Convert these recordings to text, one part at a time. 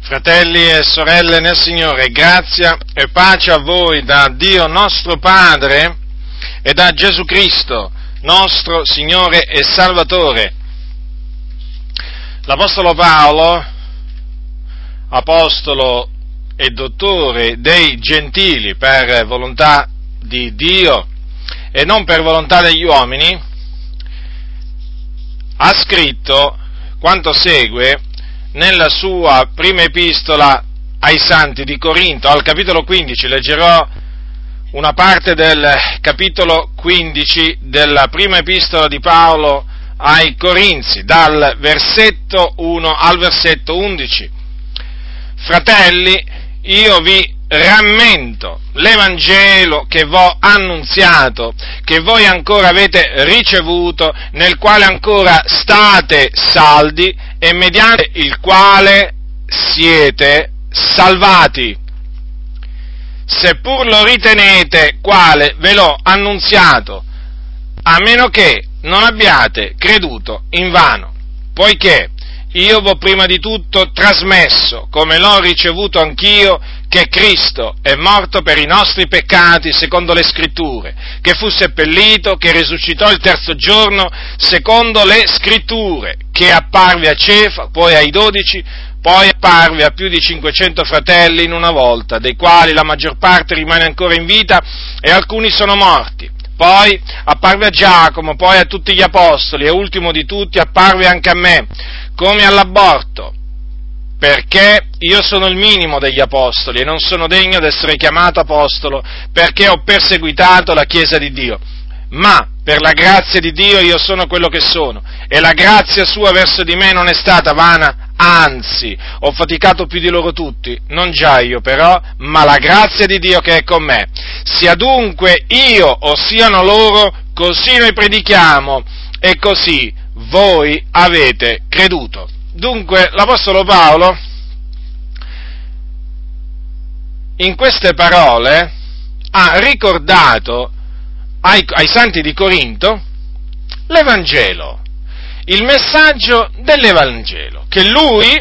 Fratelli e sorelle nel Signore, grazia e pace a voi da Dio nostro Padre e da Gesù Cristo, nostro Signore e Salvatore. L'Apostolo Paolo, apostolo e dottore dei gentili per volontà di Dio e non per volontà degli uomini, ha scritto quanto segue nella sua prima epistola ai santi di Corinto, al capitolo 15, leggerò una parte del capitolo 15 della prima epistola di Paolo ai Corinzi, dal versetto 1 al versetto 11. Fratelli, io vi rammento l'Evangelo che vi ho annunziato, che voi ancora avete ricevuto, nel quale ancora state saldi e mediante il quale siete salvati. Seppur lo ritenete quale ve l'ho annunziato, a meno che non abbiate creduto in vano, poiché io v'ho prima di tutto trasmesso, come l'ho ricevuto anch'io, che Cristo è morto per i nostri peccati secondo le scritture, che fu seppellito, che risuscitò il terzo giorno secondo le scritture, che apparve a Cefa, poi ai dodici, poi apparve a più di 500 fratelli in una volta, dei quali la maggior parte rimane ancora in vita e alcuni sono morti. Poi apparve a Giacomo, poi a tutti gli apostoli e ultimo di tutti apparve anche a me, come all'aborto perché io sono il minimo degli apostoli e non sono degno di essere chiamato apostolo perché ho perseguitato la Chiesa di Dio. Ma per la grazia di Dio io sono quello che sono e la grazia sua verso di me non è stata vana, anzi ho faticato più di loro tutti, non già io però, ma la grazia di Dio che è con me. Sia dunque io o siano loro, così noi predichiamo e così voi avete creduto. Dunque l'Apostolo Paolo in queste parole ha ricordato ai, ai santi di Corinto l'Evangelo, il messaggio dell'Evangelo che lui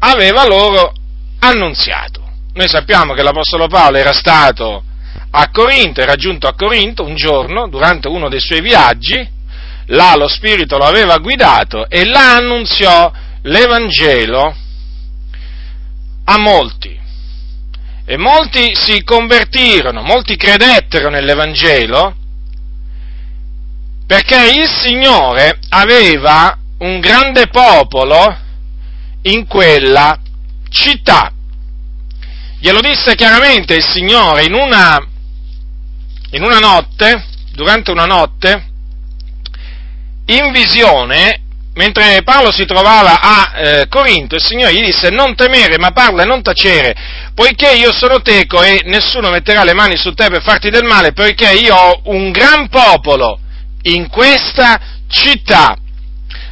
aveva loro annunziato. Noi sappiamo che l'Apostolo Paolo era stato a Corinto, era giunto a Corinto un giorno durante uno dei suoi viaggi là lo Spirito lo aveva guidato e là annunziò l'Evangelo a molti. E molti si convertirono, molti credettero nell'Evangelo perché il Signore aveva un grande popolo in quella città. Glielo disse chiaramente il Signore in una, in una notte, durante una notte, in visione, mentre Paolo si trovava a eh, Corinto, il Signore gli disse non temere, ma parla e non tacere, poiché io sono teco e nessuno metterà le mani su te per farti del male, poiché io ho un gran popolo in questa città.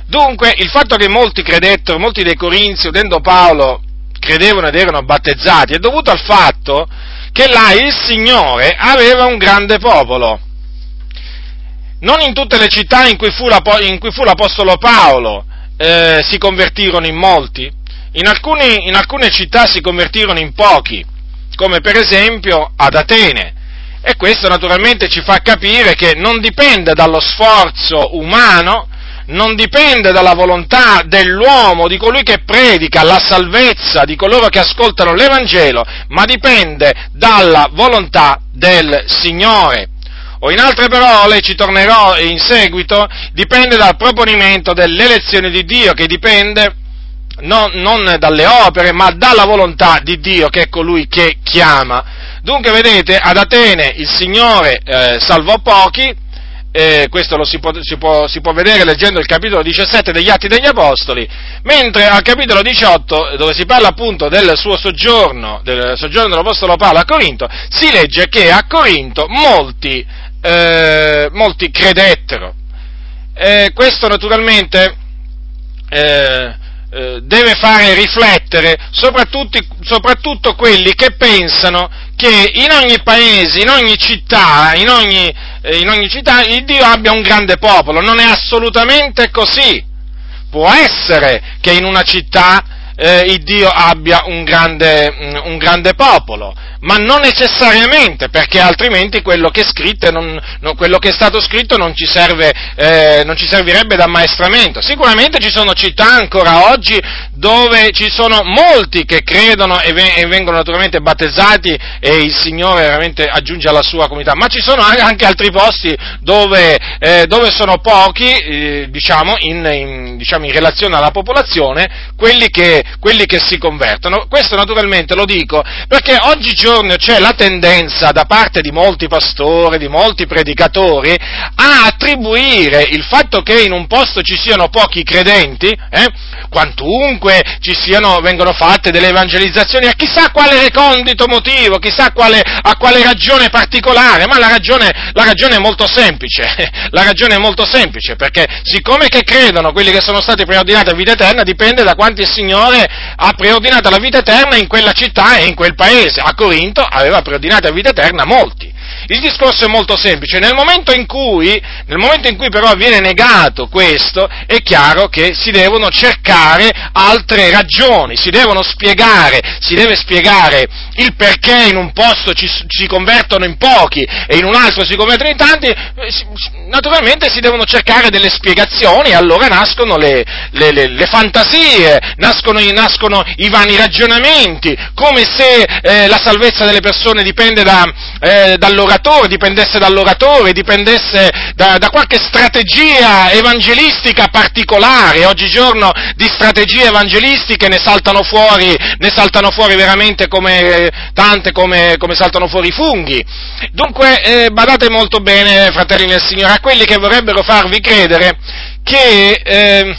Dunque, il fatto che molti credettero, molti dei Corinzi, udendo Paolo, credevano ed erano battezzati, è dovuto al fatto che là il Signore aveva un grande popolo non in tutte le città in cui fu, l'Apostolo Paolo eh, si convertirono in molti, in, alcuni, in alcune città si convertirono in pochi, come per esempio ad Atene. E questo naturalmente ci fa capire che non dipende dallo sforzo umano, non dipende dalla volontà dell'uomo, di colui che predica la salvezza di coloro che ascoltano l'Evangelo, ma dipende dalla volontà del Signore o in altre parole, ci tornerò in seguito, dipende dal proponimento dell'elezione di Dio, che dipende non, non, dalle opere, ma dalla volontà di Dio, che è colui che chiama. Dunque, vedete, ad Atene il Signore eh, salvò pochi, eh, questo lo si può, si, può, si può, vedere leggendo il capitolo 17 degli Atti degli Apostoli, mentre al capitolo 18, dove si parla appunto del suo soggiorno, del soggiorno dell'Apostolo Paolo a Corinto, si legge che a Corinto molti eh, molti credettero. Eh, questo naturalmente eh, deve fare riflettere soprattutto, soprattutto, quelli che pensano che in ogni paese, in ogni città, in ogni, eh, in ogni città il Dio abbia un grande popolo. Non è assolutamente così. Può essere che in una città eh, il Dio abbia un grande, un grande, popolo, ma non necessariamente, perché altrimenti quello che è, scritto non, non, quello che è stato scritto non ci, serve, eh, non ci servirebbe da maestramento. Sicuramente ci sono città ancora oggi dove ci sono molti che credono e, ve- e vengono naturalmente battezzati e il Signore veramente aggiunge alla sua comunità, ma ci sono anche altri posti dove, eh, dove sono pochi, eh, diciamo, in, in, diciamo, in, relazione alla popolazione, quelli che, quelli che si convertono. Questo naturalmente lo dico perché oggigiorno c'è la tendenza da parte di molti pastori, di molti predicatori, a attribuire il fatto che in un posto ci siano pochi credenti, eh, quantunque ci siano, vengono fatte delle evangelizzazioni a chissà quale recondito motivo, chissà quale, a quale ragione particolare, ma la ragione, la ragione è molto semplice, la ragione è molto semplice, perché siccome che credono quelli che sono stati preordinati a vita eterna, dipende da quanti il Signore ha preordinato la vita eterna in quella città e in quel paese. A Corinto aveva preordinato a vita eterna molti. Il discorso è molto semplice, nel momento, cui, nel momento in cui, però viene negato questo, è chiaro che si devono cercare altre ragioni, si devono spiegare, si deve spiegare il perché in un posto ci, si convertono in pochi e in un altro si convertono in tanti, naturalmente si devono cercare delle spiegazioni e allora nascono le, le, le, le fantasie, nascono, nascono, i vani ragionamenti, come se eh, la salvezza delle persone dipende da, eh, dall'oratore, dipendesse dall'oratore, dipendesse da, da, qualche strategia evangelistica particolare. Oggigiorno di strategie evangelistiche ne saltano fuori, ne saltano fuori veramente come, tante come, come saltano fuori i funghi. Dunque, eh, badate molto bene, fratelli del Signore, a quelli che vorrebbero farvi credere che... Eh,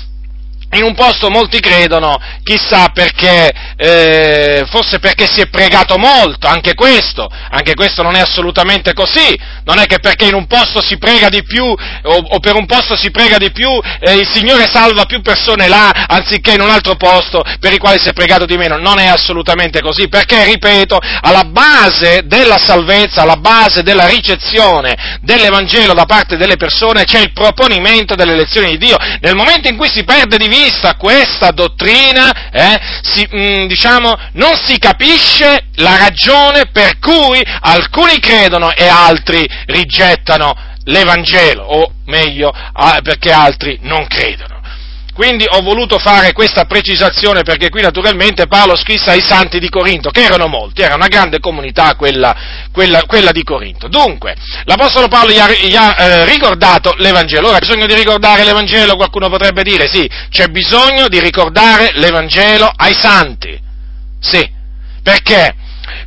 in un posto molti credono, chissà perché, eh, forse perché si è pregato molto, anche questo, anche questo non è assolutamente così, non è che perché in un posto si prega di più o, o per un posto si prega di più eh, il Signore salva più persone là anziché in un altro posto per i quali si è pregato di meno, non è assolutamente così, perché, ripeto, alla base della salvezza, alla base della ricezione dell'Evangelo da parte delle persone c'è il proponimento delle lezioni di Dio, nel momento in cui si perde di vista vista questa dottrina, eh, si, mh, mm, diciamo, non si capisce la ragione per cui alcuni credono e altri rigettano l'Evangelo, o meglio, perché altri non credono. Quindi ho voluto fare questa precisazione perché qui naturalmente Paolo scrisse ai santi di Corinto, che erano molti, era una grande comunità quella, quella, quella di Corinto. Dunque, l'Apostolo Paolo gli ha, gli ha eh, ricordato l'Evangelo. Ora, c'è bisogno di ricordare l'Evangelo, qualcuno potrebbe dire, sì, c'è bisogno di ricordare l'Evangelo ai santi. Sì, perché?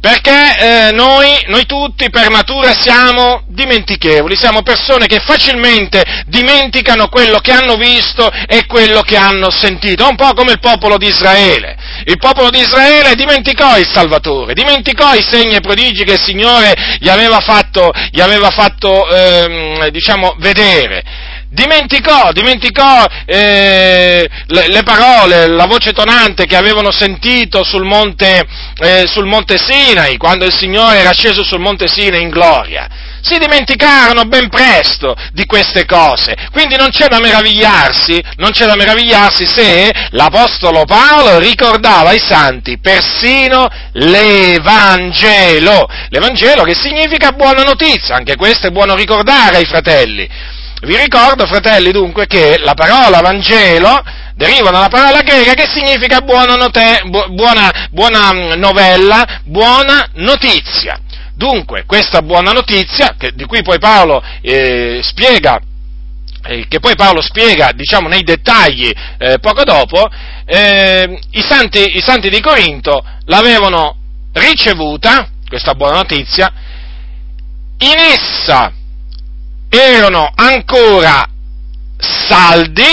Perché eh, noi, noi, tutti per natura siamo dimentichevoli, siamo persone che facilmente dimenticano quello che hanno visto e quello che hanno sentito, un po' come il popolo di Israele. Il popolo di Israele dimenticò il Salvatore, dimenticò i segni e prodigi che il Signore gli aveva fatto, gli aveva fatto ehm, diciamo, vedere dimenticò, dimenticò eh, le, le, parole, la voce tonante che avevano sentito sul monte, eh, sul monte Sinai, quando il Signore era sceso sul monte Sinai in gloria. Si dimenticarono ben presto di queste cose, quindi non c'è da meravigliarsi, non c'è da meravigliarsi se l'Apostolo Paolo ricordava ai santi persino l'Evangelo, l'Evangelo che significa buona notizia, anche questo è buono ricordare ai fratelli vi ricordo, fratelli, dunque, che la parola Vangelo deriva dalla parola greca che significa buona, note, buona, buona mm, novella, buona notizia. Dunque, questa buona notizia, che, di cui poi Paolo eh, spiega, eh, che poi Paolo spiega, diciamo, nei dettagli eh, poco dopo, eh, i santi, i santi di Corinto l'avevano ricevuta, questa buona notizia, in essa erano ancora saldi,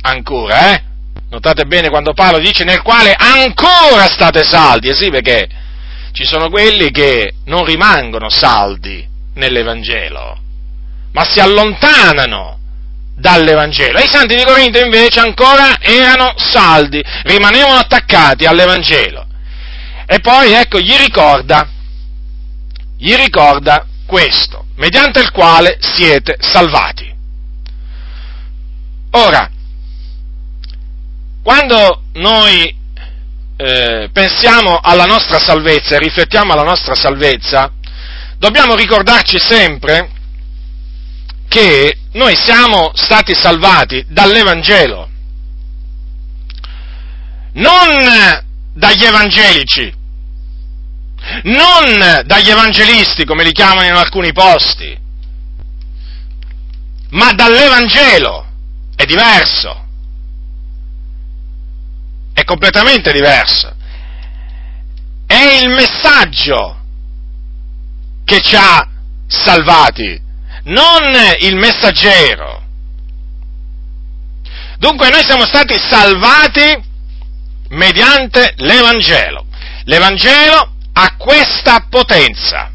ancora, eh? Notate bene quando Paolo dice nel quale ancora state saldi, eh sì, perché ci sono quelli che non rimangono saldi nell'Evangelo, ma si allontanano dall'Evangelo. E i santi di Corinto invece ancora erano saldi, rimanevano attaccati all'Evangelo. E poi ecco, gli ricorda, gli ricorda questo, mediante il quale siete salvati. Ora, quando noi eh, pensiamo alla nostra salvezza e riflettiamo alla nostra salvezza, dobbiamo ricordarci sempre che noi siamo stati salvati dall'Evangelo, non dagli evangelici, non dagli evangelisti come li chiamano in alcuni posti, ma dall'Evangelo. È diverso. È completamente diverso. È il messaggio che ci ha salvati, non il messaggero. Dunque noi siamo stati salvati mediante l'Evangelo. L'Evangelo ha questa potenza,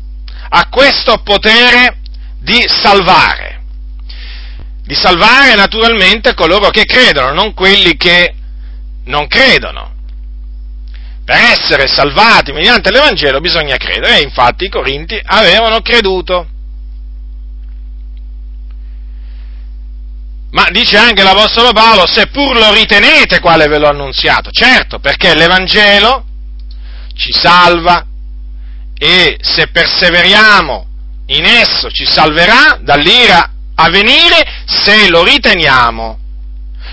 ha questo potere di salvare. Di salvare naturalmente coloro che credono, non quelli che non credono. Per essere salvati mediante l'Evangelo bisogna credere e infatti i Corinti avevano creduto. Ma dice anche l'Apostolo Paolo, seppur lo ritenete quale ve l'ho annunziato. Certo, perché l'Evangelo ci salva e se perseveriamo in esso ci salverà dall'ira a venire se lo riteniamo,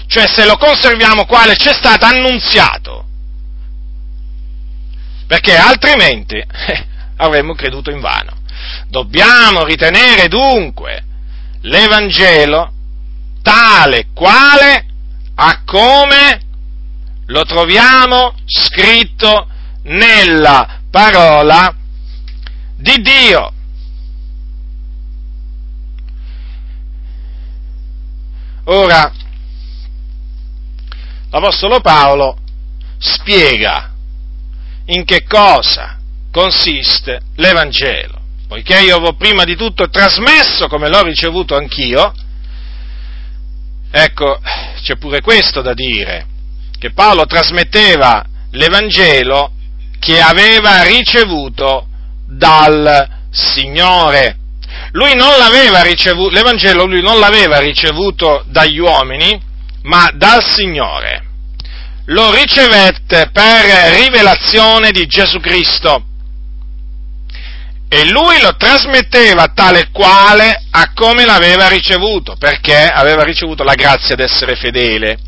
cioè se lo conserviamo quale ci è stato annunziato. Perché altrimenti eh, avremmo creduto in vano. Dobbiamo ritenere dunque l'Evangelo tale quale a come lo troviamo scritto nella parola di Dio. Ora, l'Apostolo Paolo spiega in che cosa consiste l'Evangelo, poiché io ho prima di tutto trasmesso come l'ho ricevuto anch'io, Ecco, c'è pure questo da dire, che Paolo trasmetteva l'Evangelo che aveva ricevuto dal Signore. Lui non l'aveva ricevuto, l'Evangelo lui non l'aveva ricevuto dagli uomini, ma dal Signore. Lo ricevette per rivelazione di Gesù Cristo e lui lo trasmetteva tale quale a come l'aveva ricevuto, perché aveva ricevuto la grazia d'essere fedele.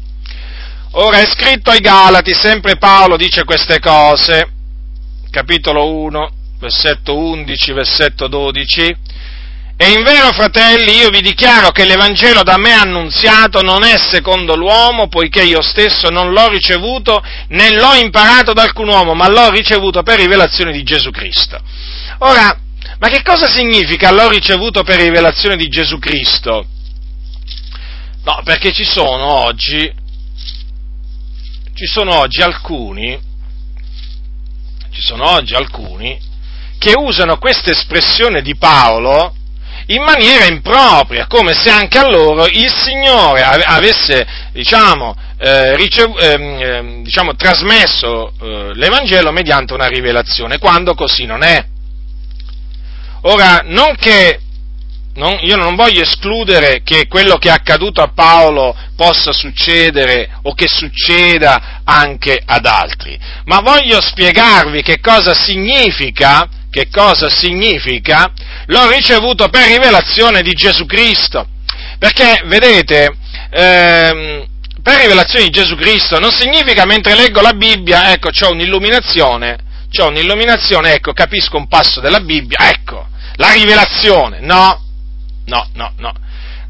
Ora è scritto ai Galati, sempre Paolo dice queste cose, capitolo 1, versetto 11, versetto 12, e in vero, fratelli, io vi dichiaro che l'Evangelo da me annunziato non è secondo l'uomo, poiché io stesso non l'ho ricevuto né l'ho imparato da alcun uomo, ma l'ho ricevuto per rivelazione di Gesù Cristo. Ora, ma che cosa significa l'ho ricevuto per rivelazione di Gesù Cristo? No, perché ci sono oggi, ci sono oggi alcuni, ci sono oggi alcuni che usano questa espressione di Paolo in maniera impropria, come se anche a loro il Signore avesse, diciamo, eh, ricev- ehm, ehm, diciamo trasmesso eh, l'Evangelo mediante una rivelazione, quando così non è. Ora, non che non, io non voglio escludere che quello che è accaduto a Paolo possa succedere o che succeda anche ad altri, ma voglio spiegarvi che cosa significa, che cosa significa l'ho ricevuto per rivelazione di Gesù Cristo. Perché, vedete, ehm, per rivelazione di Gesù Cristo non significa mentre leggo la Bibbia, ecco, ho un'illuminazione, ho un'illuminazione, ecco, capisco un passo della Bibbia, ecco, la rivelazione. No, no, no, no.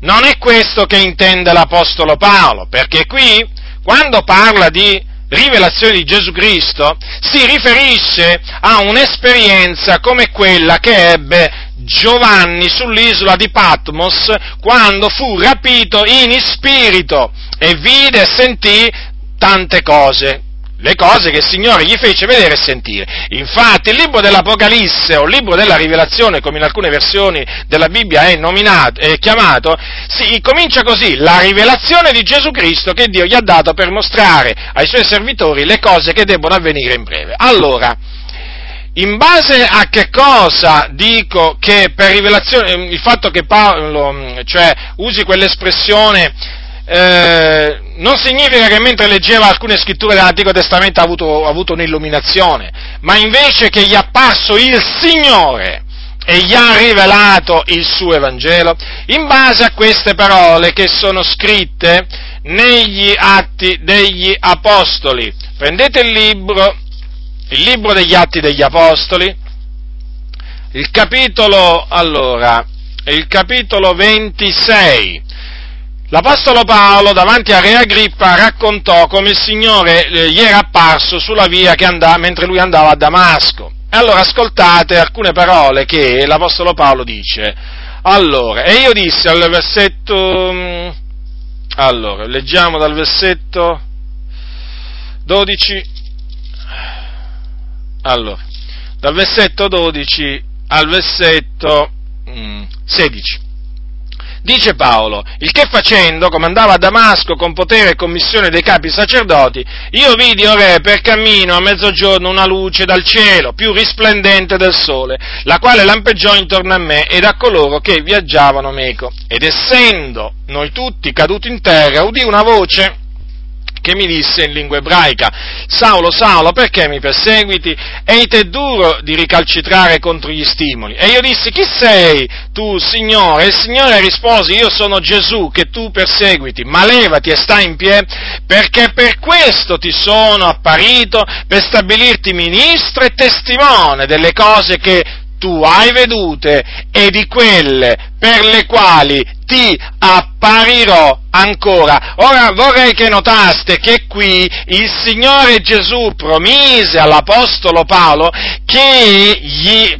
Non è questo che intende l'Apostolo Paolo, perché qui, quando parla di rivelazione di Gesù Cristo, si riferisce a un'esperienza come quella che ebbe Giovanni sull'isola di Patmos quando fu rapito in spirito e vide e sentì tante cose le cose che il Signore gli fece vedere e sentire. Infatti il libro dell'Apocalisse o il libro della Rivelazione, come in alcune versioni della Bibbia è, nominato, è chiamato, si comincia così, la rivelazione di Gesù Cristo che Dio gli ha dato per mostrare ai suoi servitori le cose che debbono avvenire in breve. Allora, in base a che cosa dico che per rivelazione, il fatto che Paolo, cioè, usi quell'espressione, eh, non significa che mentre leggeva alcune scritture dell'Antico Testamento ha avuto, ha avuto un'illuminazione, ma invece che gli è apparso il Signore e gli ha rivelato il suo Evangelo in base a queste parole che sono scritte negli atti degli Apostoli. Prendete il libro, il libro degli atti degli Apostoli, il capitolo, allora, il capitolo 26. L'Apostolo Paolo davanti a Re Agrippa raccontò come il Signore eh, gli era apparso sulla via andava, mentre lui andava a Damasco. E allora ascoltate alcune parole che l'Apostolo Paolo dice. Allora, e io dissi al versetto... Mm, allora, leggiamo dal versetto 12. Allora, dal versetto 12 al versetto 16. Dice Paolo, il che facendo, come andava a Damasco con potere e commissione dei capi sacerdoti, io vidi, o re, per cammino a mezzogiorno una luce dal cielo, più risplendente del sole, la quale lampeggiò intorno a me ed a coloro che viaggiavano meco. Ed essendo noi tutti caduti in terra, udì una voce che mi disse in lingua ebraica, Saulo, Saulo, perché mi perseguiti? Ehi te duro di ricalcitrare contro gli stimoli. E io dissi, chi sei tu, Signore? E il Signore rispose, io sono Gesù che tu perseguiti, ma levati e stai in piedi, perché per questo ti sono apparito, per stabilirti ministro e testimone delle cose che tu hai vedute e di quelle per le quali ti apparirò ancora. Ora vorrei che notaste che qui il Signore Gesù promise all'Apostolo Paolo che gli,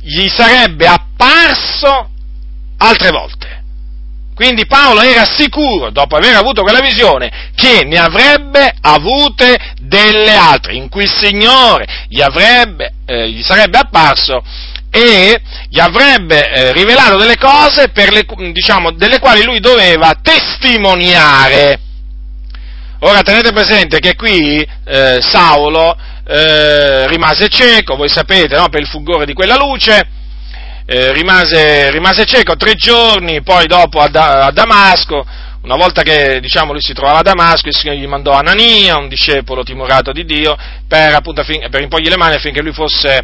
gli sarebbe apparso altre volte. Quindi Paolo era sicuro, dopo aver avuto quella visione, che ne avrebbe avute delle altre, in cui il Signore gli, avrebbe, eh, gli sarebbe apparso e gli avrebbe eh, rivelato delle cose le, diciamo, delle quali lui doveva testimoniare. Ora tenete presente che qui eh, Saulo eh, rimase cieco, voi sapete, no, per il fulgore di quella luce, eh, rimase, rimase, cieco tre giorni, poi dopo a, da, a Damasco, una volta che diciamo, lui si trovava a Damasco, il Signore gli mandò Anania, un discepolo timorato di Dio, per, appunto, per imporgli le mani affinché lui fosse,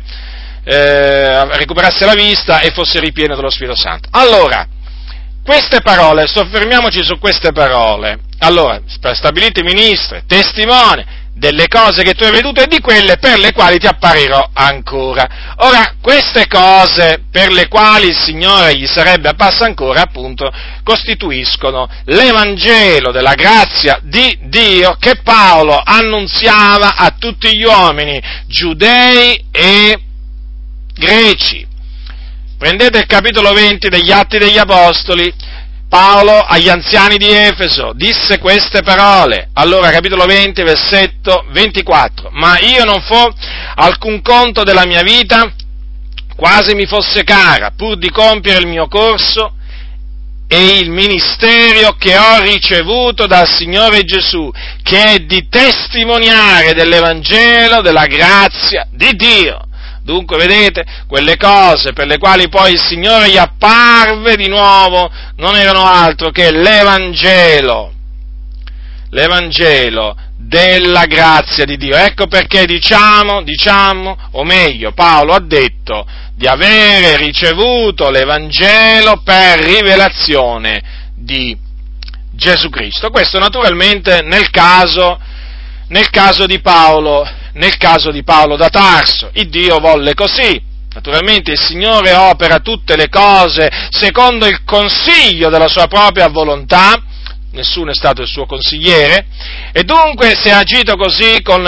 eh, recuperasse la vista e fosse ripieno dello Spirito Santo. Allora, queste parole, soffermiamoci su queste parole. Allora, stabilite ministri, testimone, delle cose che tu hai vedute e di quelle per le quali ti apparirò ancora. Ora, queste cose per le quali il Signore gli sarebbe apparso ancora, appunto, costituiscono l'Evangelo della grazia di Dio che Paolo annunziava a tutti gli uomini, giudei e greci. Prendete il capitolo 20 degli Atti degli Apostoli, Paolo agli anziani di Efeso disse queste parole, allora capitolo 20, versetto 24, ma io non fo alcun conto della mia vita, quasi mi fosse cara, pur di compiere il mio corso e il ministero che ho ricevuto dal Signore Gesù, che è di testimoniare dell'Evangelo, della grazia di Dio. Dunque, vedete, quelle cose per le quali poi il Signore gli apparve di nuovo non erano altro che l'Evangelo, l'Evangelo della grazia di Dio. Ecco perché diciamo, diciamo, o meglio, Paolo ha detto di avere ricevuto l'Evangelo per rivelazione di Gesù Cristo. Questo naturalmente nel caso, nel caso di Paolo nel caso di Paolo da Tarso. Il Dio volle così. Naturalmente il Signore opera tutte le cose secondo il consiglio della sua propria volontà, nessuno è stato il suo consigliere, e dunque se ha agito così con,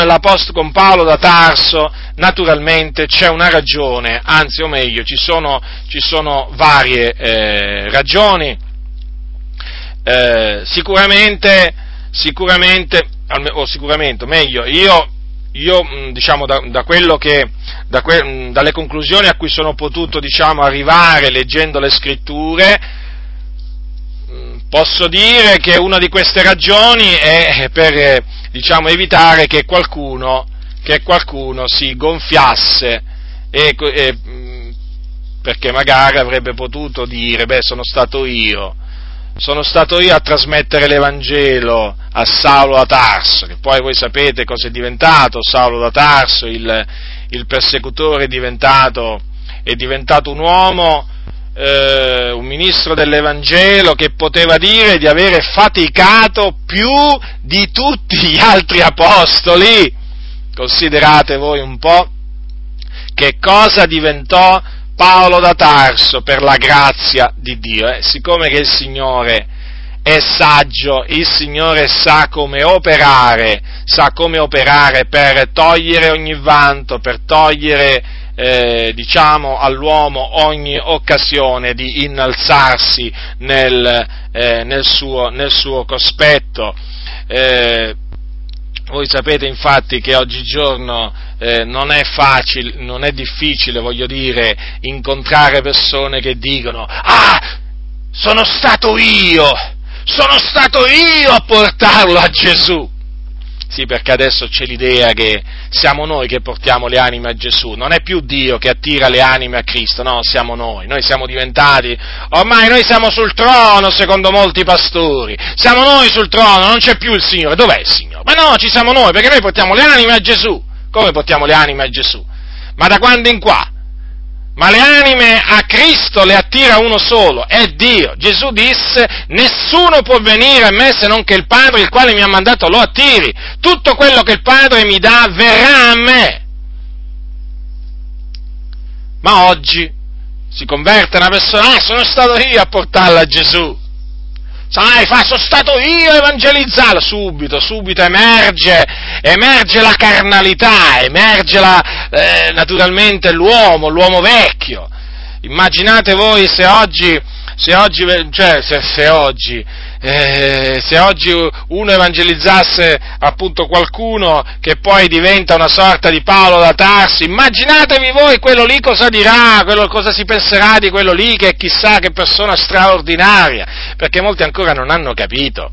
con Paolo da Tarso, naturalmente c'è una ragione, anzi o meglio ci sono, ci sono varie eh, ragioni. Eh, sicuramente, sicuramente, o sicuramente, meglio, io io, diciamo, da, da che, da que, dalle conclusioni a cui sono potuto, diciamo, arrivare leggendo le scritture, posso dire che una di queste ragioni è per, diciamo, evitare che qualcuno, che qualcuno si gonfiasse e, e, perché magari avrebbe potuto dire, beh, sono stato io, sono stato io a trasmettere l'Evangelo a Saulo da Tarso, che poi voi sapete cosa è diventato Saulo da Tarso, il, il persecutore è diventato, è diventato un uomo, eh, un ministro dell'Evangelo che poteva dire di avere faticato più di tutti gli altri apostoli. Considerate voi un po' che cosa diventò Paolo da Tarso per la grazia di Dio. Eh, siccome che il Signore è saggio, il Signore sa come operare, sa come operare per togliere ogni vanto, per togliere, eh, diciamo, all'uomo ogni occasione di innalzarsi nel, eh, nel, suo, nel suo, cospetto. Eh, voi sapete infatti che oggigiorno eh, non è facile, non è difficile, voglio dire, incontrare persone che dicono, ah, sono stato io, sono stato io a portarlo a Gesù. Sì, perché adesso c'è l'idea che siamo noi che portiamo le anime a Gesù, non è più Dio che attira le anime a Cristo, no, siamo noi, noi siamo diventati, ormai noi siamo sul trono secondo molti pastori, siamo noi sul trono, non c'è più il Signore, dov'è il Signore? Ma no, ci siamo noi, perché noi portiamo le anime a Gesù, come portiamo le anime a Gesù? Ma da quando in qua? Ma le anime a Cristo le attira uno solo, è Dio. Gesù disse, nessuno può venire a me se non che il Padre, il quale mi ha mandato, lo attiri. Tutto quello che il Padre mi dà verrà a me. Ma oggi si converte una persona, ah, sono stato io a portarla a Gesù sai, fa, sono stato io a evangelizzarlo, subito, subito emerge, emerge la carnalità, emerge la, eh, naturalmente l'uomo, l'uomo vecchio. Immaginate voi se oggi, se oggi, cioè, se, se oggi eh, se oggi uno evangelizzasse appunto qualcuno che poi diventa una sorta di Paolo da Tarsi, immaginatevi voi quello lì cosa dirà, quello, cosa si penserà di quello lì che chissà che persona straordinaria, perché molti ancora non hanno capito,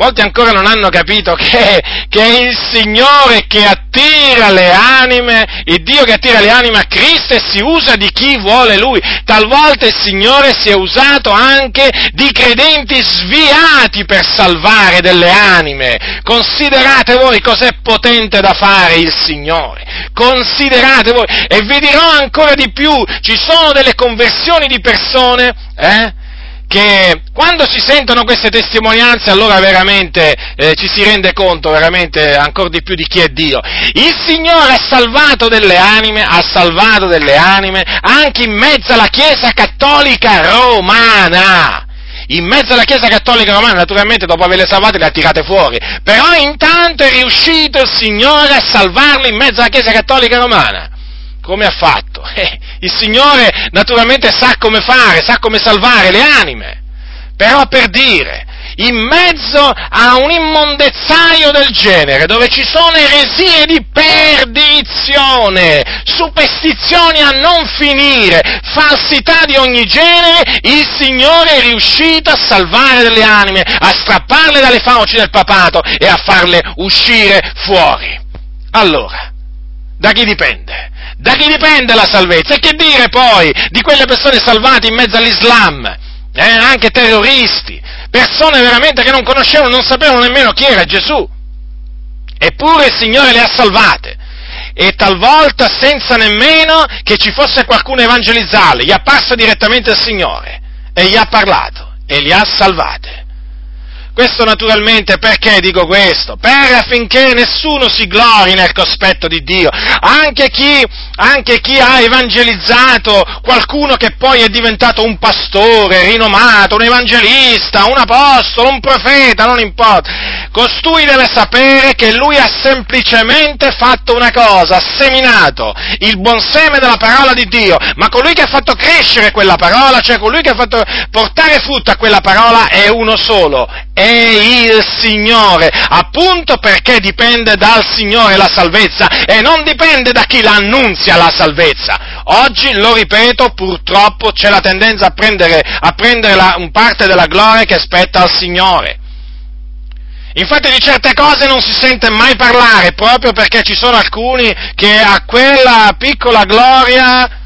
molti ancora non hanno capito che, che è il Signore che attira le anime, il Dio che attira le anime a Cristo e si usa di chi vuole Lui, talvolta il Signore si è usato anche di credenti sviati, per salvare delle anime. Considerate voi cos'è potente da fare il Signore. Considerate voi. E vi dirò ancora di più, ci sono delle conversioni di persone, eh? Che quando si sentono queste testimonianze allora veramente eh, ci si rende conto veramente ancora di più di chi è Dio. Il Signore ha salvato delle anime, ha salvato delle anime anche in mezzo alla Chiesa cattolica romana in mezzo alla Chiesa Cattolica Romana, naturalmente dopo averle salvate le ha tirate fuori, però intanto è riuscito il Signore a salvarle in mezzo alla Chiesa Cattolica Romana. Come ha fatto? Eh, il Signore naturalmente sa come fare, sa come salvare le anime. Però per dire, in mezzo a un immondezzaio del genere, dove ci sono eresie di perdizione, superstizioni a non finire, falsità di ogni genere, il Signore è riuscito a salvare delle anime, a strapparle dalle fauci del papato e a farle uscire fuori. Allora, da chi dipende? Da chi dipende la salvezza? E che dire poi di quelle persone salvate in mezzo all'Islam? Eh, anche terroristi, persone veramente che non conoscevano, non sapevano nemmeno chi era Gesù. Eppure il Signore le ha salvate. E talvolta senza nemmeno che ci fosse qualcuno a evangelizzarle, gli è apparso direttamente il Signore e gli ha parlato e li ha salvate. Questo naturalmente perché dico questo? Per affinché nessuno si glori nel cospetto di Dio, anche chi, anche chi ha evangelizzato qualcuno che poi è diventato un pastore rinomato, un evangelista, un apostolo, un profeta, non importa. Costui deve sapere che lui ha semplicemente fatto una cosa, ha seminato il buon seme della parola di Dio, ma colui che ha fatto crescere quella parola, cioè colui che ha fatto portare frutto a quella parola è uno solo, è il Signore, appunto perché dipende dal Signore la salvezza e non dipende da chi l'annunzia la salvezza. Oggi, lo ripeto, purtroppo c'è la tendenza a prendere, a prendere la, parte della gloria che spetta al Signore. Infatti di certe cose non si sente mai parlare, proprio perché ci sono alcuni che a quella piccola gloria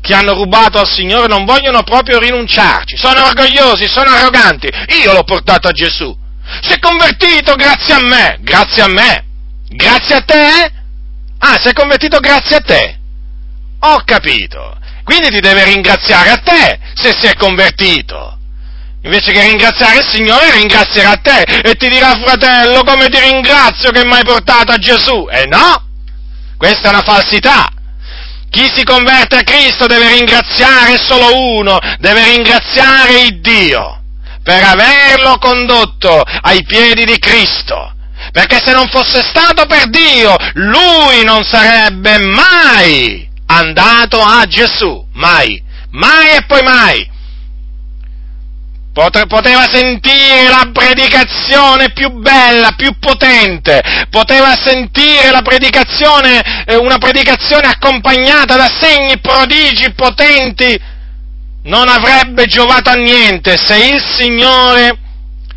che hanno rubato al Signore non vogliono proprio rinunciarci, sono orgogliosi, sono arroganti. Io l'ho portato a Gesù. Si è convertito grazie a me, grazie a me, grazie a te? Ah, si è convertito grazie a te. Ho capito. Quindi ti deve ringraziare a te se si è convertito. Invece che ringraziare il Signore, ringrazierà te e ti dirà, fratello, come ti ringrazio che mi hai portato a Gesù. E no, questa è una falsità. Chi si converte a Cristo deve ringraziare solo uno, deve ringraziare il Dio per averlo condotto ai piedi di Cristo. Perché se non fosse stato per Dio, lui non sarebbe mai andato a Gesù, mai, mai e poi mai. Poteva sentire la predicazione più bella, più potente, poteva sentire predicazione, eh, una predicazione accompagnata da segni, prodigi potenti, non avrebbe giovato a niente se il Signore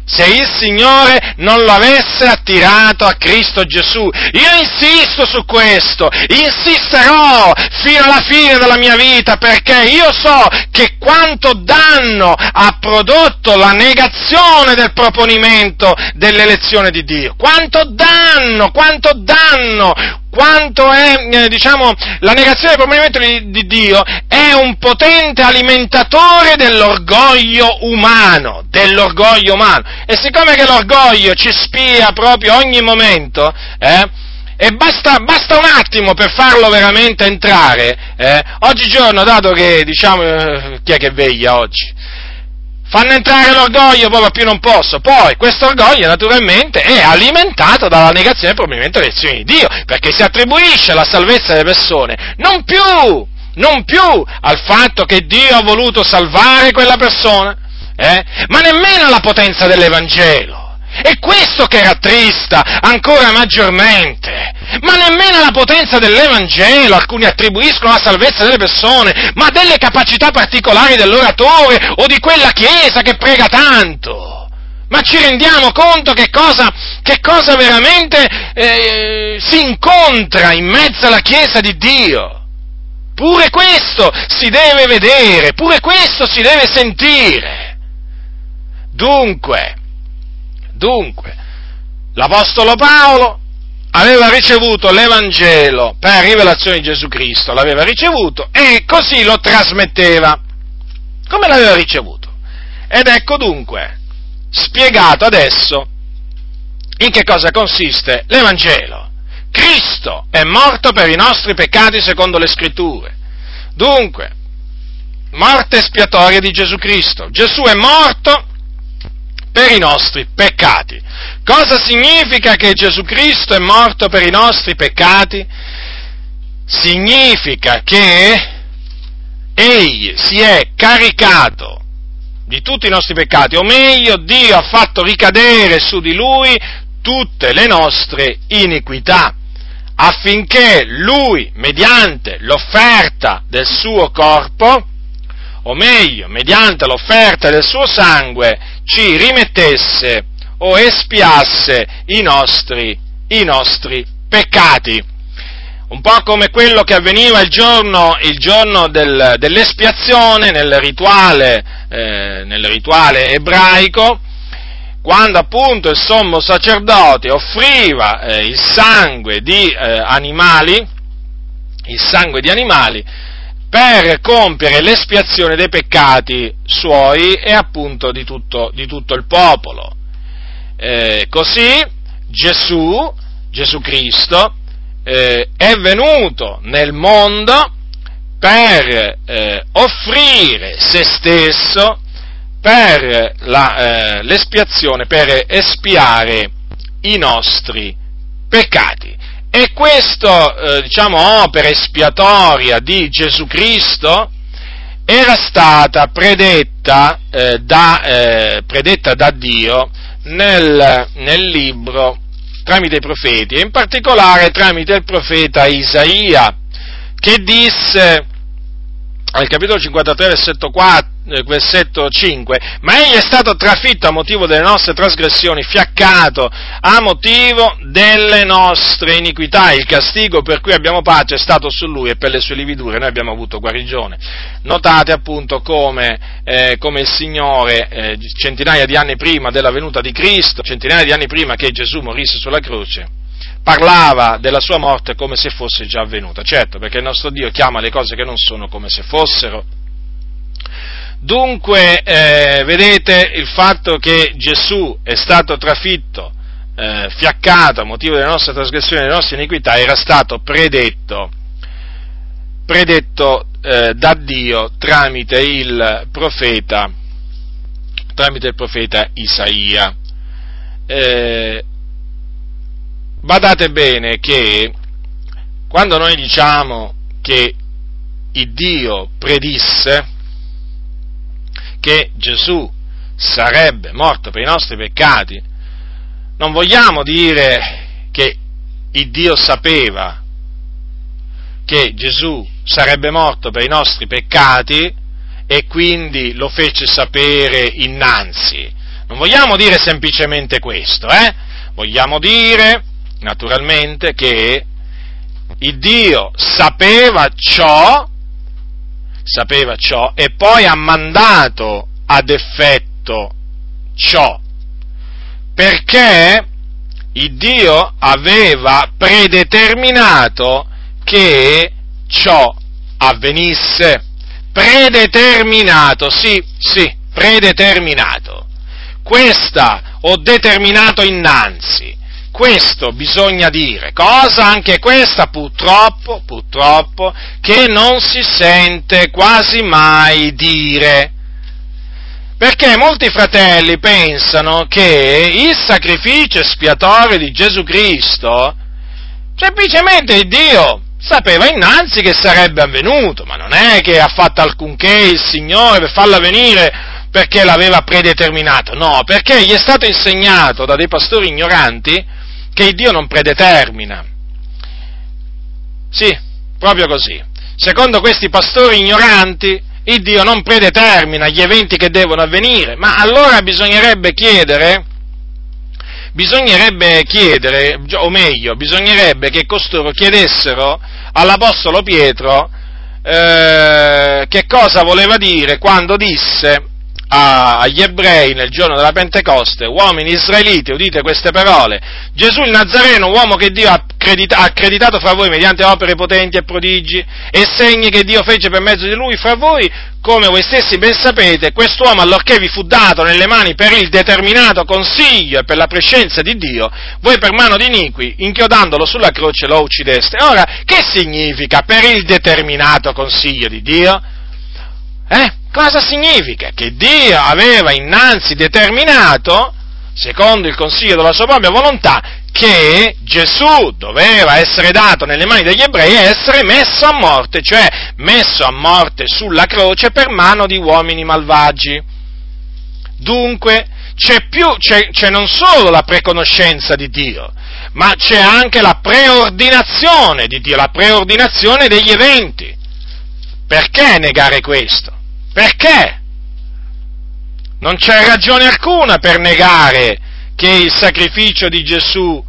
se il Signore non lo avesse attirato a Cristo Gesù. Io insisto su questo, insisterò fino alla fine della mia vita perché io so che quanto danno ha prodotto la negazione del proponimento dell'elezione di Dio. Quanto danno, quanto danno, quanto è, eh, diciamo, la negazione del proponimento di, di, Dio è un potente alimentatore dell'orgoglio umano, dell'orgoglio umano. E siccome che l'orgoglio ci spia proprio ogni momento, eh, e basta, basta, un attimo per farlo veramente entrare, eh, oggigiorno, dato che, diciamo, eh, chi è che veglia oggi? Fanno entrare l'orgoglio, poi più non posso. Poi questo orgoglio naturalmente è alimentato dalla negazione provvedimento delle azioni di Dio, perché si attribuisce la salvezza delle persone non più, non più al fatto che Dio ha voluto salvare quella persona, eh, ma nemmeno alla potenza dell'Evangelo. E questo che rattrista ancora maggiormente. Ma nemmeno la potenza dell'Evangelo, alcuni attribuiscono la salvezza delle persone, ma delle capacità particolari dell'oratore o di quella Chiesa che prega tanto. Ma ci rendiamo conto che cosa, che cosa veramente eh, si incontra in mezzo alla Chiesa di Dio? Pure questo si deve vedere, pure questo si deve sentire. Dunque, Dunque, l'Apostolo Paolo aveva ricevuto l'Evangelo per rivelazione di Gesù Cristo, l'aveva ricevuto e così lo trasmetteva. Come l'aveva ricevuto? Ed ecco dunque spiegato adesso in che cosa consiste l'Evangelo. Cristo è morto per i nostri peccati secondo le scritture. Dunque, morte espiatoria di Gesù Cristo. Gesù è morto per i nostri peccati. Cosa significa che Gesù Cristo è morto per i nostri peccati? Significa che Egli si è caricato di tutti i nostri peccati, o meglio, Dio ha fatto ricadere su di Lui tutte le nostre iniquità, affinché Lui, mediante l'offerta del suo corpo, o meglio, mediante l'offerta del suo sangue, ci rimettesse o espiasse i nostri, i nostri peccati. Un po' come quello che avveniva il giorno, il giorno del, dell'espiazione nel rituale, eh, nel rituale ebraico, quando appunto il sommo sacerdote offriva eh, il sangue di eh, animali, il sangue di animali, per compiere l'espiazione dei peccati suoi e appunto di tutto, di tutto il popolo. Eh, così Gesù, Gesù Cristo, eh, è venuto nel mondo per eh, offrire se stesso per la, eh, l'espiazione, per espiare i nostri peccati. E questa, eh, diciamo, opera espiatoria di Gesù Cristo era stata predetta, eh, da, eh, predetta da, Dio nel, nel, libro tramite i profeti, e in particolare tramite il profeta Isaia, che disse al capitolo 53, versetto 4, eh, versetto 5, ma egli è stato trafitto a motivo delle nostre trasgressioni, fiaccato a motivo delle nostre iniquità. Il castigo per cui abbiamo pace è stato su lui e per le sue lividure noi abbiamo avuto guarigione. Notate appunto come, eh, come il Signore, eh, centinaia di anni prima della venuta di Cristo, centinaia di anni prima che Gesù morisse sulla croce, parlava della sua morte come se fosse già avvenuta. Certo, perché il nostro Dio chiama le cose che non sono come se fossero. Dunque, eh, vedete, il fatto che Gesù è stato trafitto, eh, fiaccato a motivo delle nostre trasgressioni e delle nostre iniquità, era stato predetto, predetto eh, da Dio tramite il profeta, tramite il profeta Isaia. Eh, badate bene che quando noi diciamo che il Dio predisse, che Gesù sarebbe morto per i nostri peccati, non vogliamo dire che il Dio sapeva che Gesù sarebbe morto per i nostri peccati e quindi lo fece sapere innanzi. Non vogliamo dire semplicemente questo, eh? Vogliamo dire, naturalmente, che il Dio sapeva ciò sapeva ciò e poi ha mandato ad effetto ciò, perché il Dio aveva predeterminato che ciò avvenisse. Predeterminato, sì, sì, predeterminato. Questa ho determinato innanzi questo bisogna dire, cosa anche questa purtroppo, purtroppo, che non si sente quasi mai dire. Perché molti fratelli pensano che il sacrificio espiatorio di Gesù Cristo, semplicemente Dio sapeva innanzi che sarebbe avvenuto, ma non è che ha fatto alcunché il Signore per farla venire perché l'aveva predeterminato, no, perché gli è stato insegnato da dei pastori ignoranti che Dio non predetermina. Sì, proprio così. Secondo questi pastori ignoranti, il Dio non predetermina gli eventi che devono avvenire, ma allora bisognerebbe chiedere, bisognerebbe chiedere, o meglio, bisognerebbe che costoro chiedessero all'Apostolo Pietro eh, che cosa voleva dire quando disse agli ebrei nel giorno della Pentecoste, uomini israeliti, udite queste parole, Gesù il Nazareno, uomo che Dio ha accreditato fra voi mediante opere potenti e prodigi e segni che Dio fece per mezzo di lui fra voi, come voi stessi ben sapete, quest'uomo allorché vi fu dato nelle mani per il determinato consiglio e per la prescenza di Dio, voi per mano di iniqui, inchiodandolo sulla croce, lo uccideste. Ora, che significa per il determinato consiglio di Dio? Eh? Cosa significa? Che Dio aveva innanzi determinato, secondo il consiglio della sua propria volontà, che Gesù doveva essere dato nelle mani degli ebrei e essere messo a morte, cioè messo a morte sulla croce per mano di uomini malvagi. Dunque, c'è, più, c'è, c'è non solo la preconoscenza di Dio, ma c'è anche la preordinazione di Dio, la preordinazione degli eventi. Perché negare questo? Perché? Non c'è ragione alcuna per negare che il sacrificio di Gesù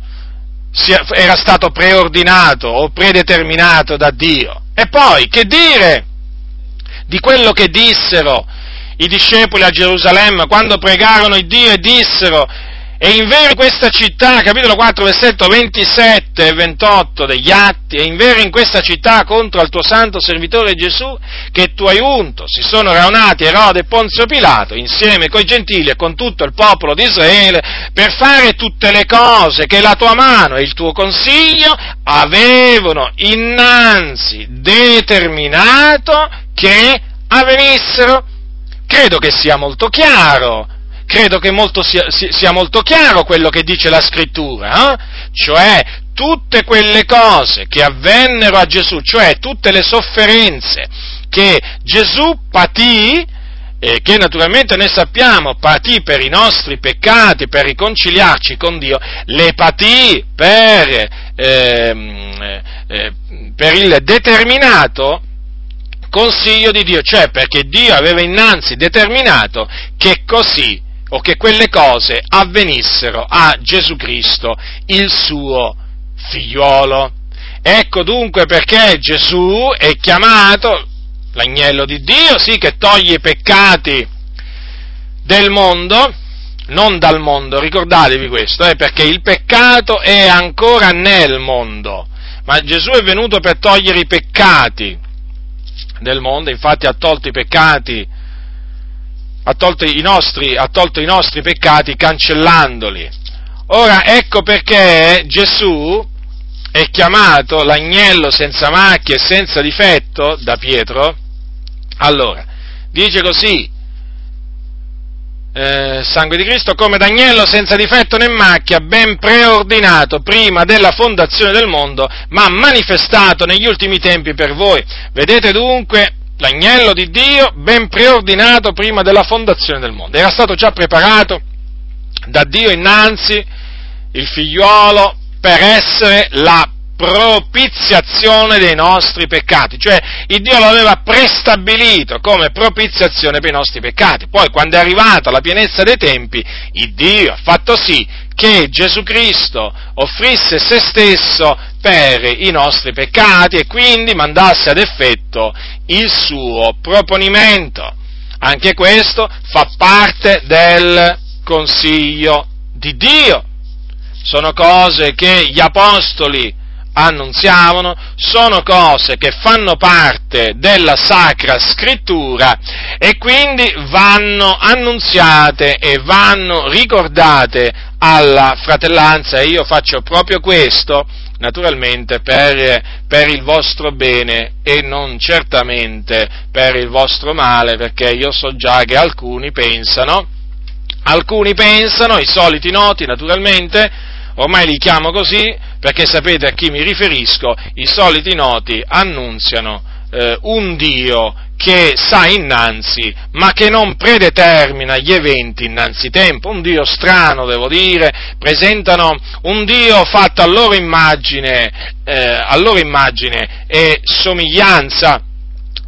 era stato preordinato o predeterminato da Dio. E poi, che dire di quello che dissero i discepoli a Gerusalemme quando pregarono il Dio e dissero e in vero in questa città, capitolo 4, versetto 27 e 28 degli Atti, e in vero in questa città contro il tuo santo servitore Gesù, che tu hai unto, si sono raunati Erode e Ponzio Pilato, insieme coi gentili e con tutto il popolo di Israele, per fare tutte le cose che la tua mano e il tuo consiglio avevano innanzi determinato che avvenissero. Credo che sia molto chiaro credo che molto sia, sia, molto chiaro quello che dice la scrittura, eh? cioè tutte quelle cose che avvennero a Gesù, cioè tutte le sofferenze che Gesù patì, e che naturalmente noi sappiamo patì per i nostri peccati, per riconciliarci con Dio, le patì per, eh, eh, per il determinato consiglio di Dio, cioè perché Dio aveva innanzi determinato che così o che quelle cose avvenissero a Gesù Cristo, il suo figliuolo. Ecco dunque perché Gesù è chiamato l'agnello di Dio, sì, che toglie i peccati del mondo, non dal mondo, ricordatevi questo, eh, perché il peccato è ancora nel mondo, ma Gesù è venuto per togliere i peccati del mondo, infatti ha tolto i peccati, ha tolto i nostri, ha tolto i nostri peccati cancellandoli. Ora ecco perché Gesù è chiamato l'agnello senza macchia e senza difetto da Pietro. Allora, dice così, eh, sangue di Cristo come d'agnello senza difetto né macchia, ben preordinato prima della fondazione del mondo, ma manifestato negli ultimi tempi per voi. Vedete dunque l'agnello di Dio ben preordinato prima della fondazione del mondo. Era stato già preparato da Dio innanzi il figliuolo per essere la propiziazione dei nostri peccati, cioè il Dio lo aveva prestabilito come propiziazione per i nostri peccati. Poi quando è arrivata la pienezza dei tempi, il Dio ha fatto sì che Gesù Cristo offrisse se stesso per i nostri peccati e quindi mandasse ad effetto il suo proponimento. Anche questo fa parte del consiglio di Dio. Sono cose che gli apostoli annunziavano sono cose che fanno parte della Sacra Scrittura e quindi vanno annunziate e vanno ricordate alla fratellanza e io faccio proprio questo naturalmente per, per, il vostro bene e non certamente per il vostro male perché io so già che alcuni pensano alcuni pensano, i soliti noti naturalmente, ormai li chiamo così perché sapete a chi mi riferisco, i soliti noti annunziano eh, un Dio che sa innanzi, ma che non predetermina gli eventi innanzi tempo, un Dio strano, devo dire, presentano un Dio fatto a loro immagine, eh, a loro immagine e somiglianza,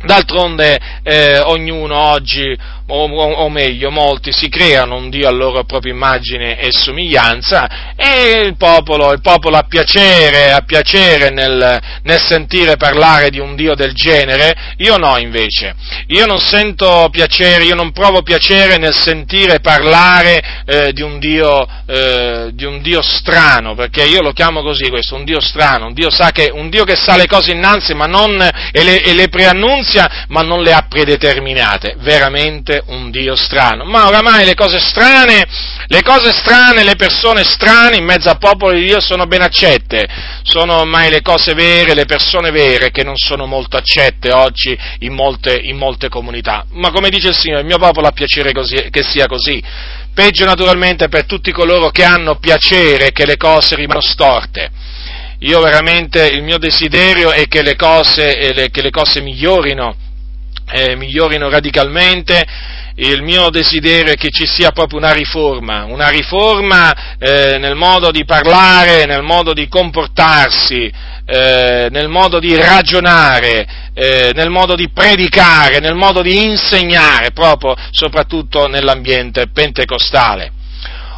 D'altronde eh, ognuno oggi o, o, meglio, molti si creano un Dio a loro propria immagine e somiglianza e il popolo, il popolo ha piacere, ha piacere nel, nel, sentire parlare di un Dio del genere, io no invece, io non sento piacere, io non provo piacere nel sentire parlare eh, di, un Dio, eh, di, un Dio, strano, perché io lo chiamo così questo, un Dio strano, un Dio, sa che, un Dio che sa le cose innanzi non, e, le, e le preannunzia ma non le ha predeterminate, veramente veramente un Dio strano. Ma oramai le cose strane, le cose strane, le persone strane in mezzo al popolo di Dio sono ben accette, sono ormai le cose vere, le persone vere che non sono molto accette oggi in molte, in molte comunità. Ma come dice il Signore, il mio popolo ha piacere così, che sia così. Peggio naturalmente per tutti coloro che hanno piacere che le cose rimano storte io veramente il mio desiderio è che le cose, eh, che le cose migliorino eh, migliorino radicalmente, il mio desiderio è che ci sia proprio una riforma, una riforma eh, nel modo di parlare, nel modo di comportarsi, eh, nel modo di ragionare, eh, nel modo di predicare, nel modo di insegnare, proprio soprattutto nell'ambiente pentecostale.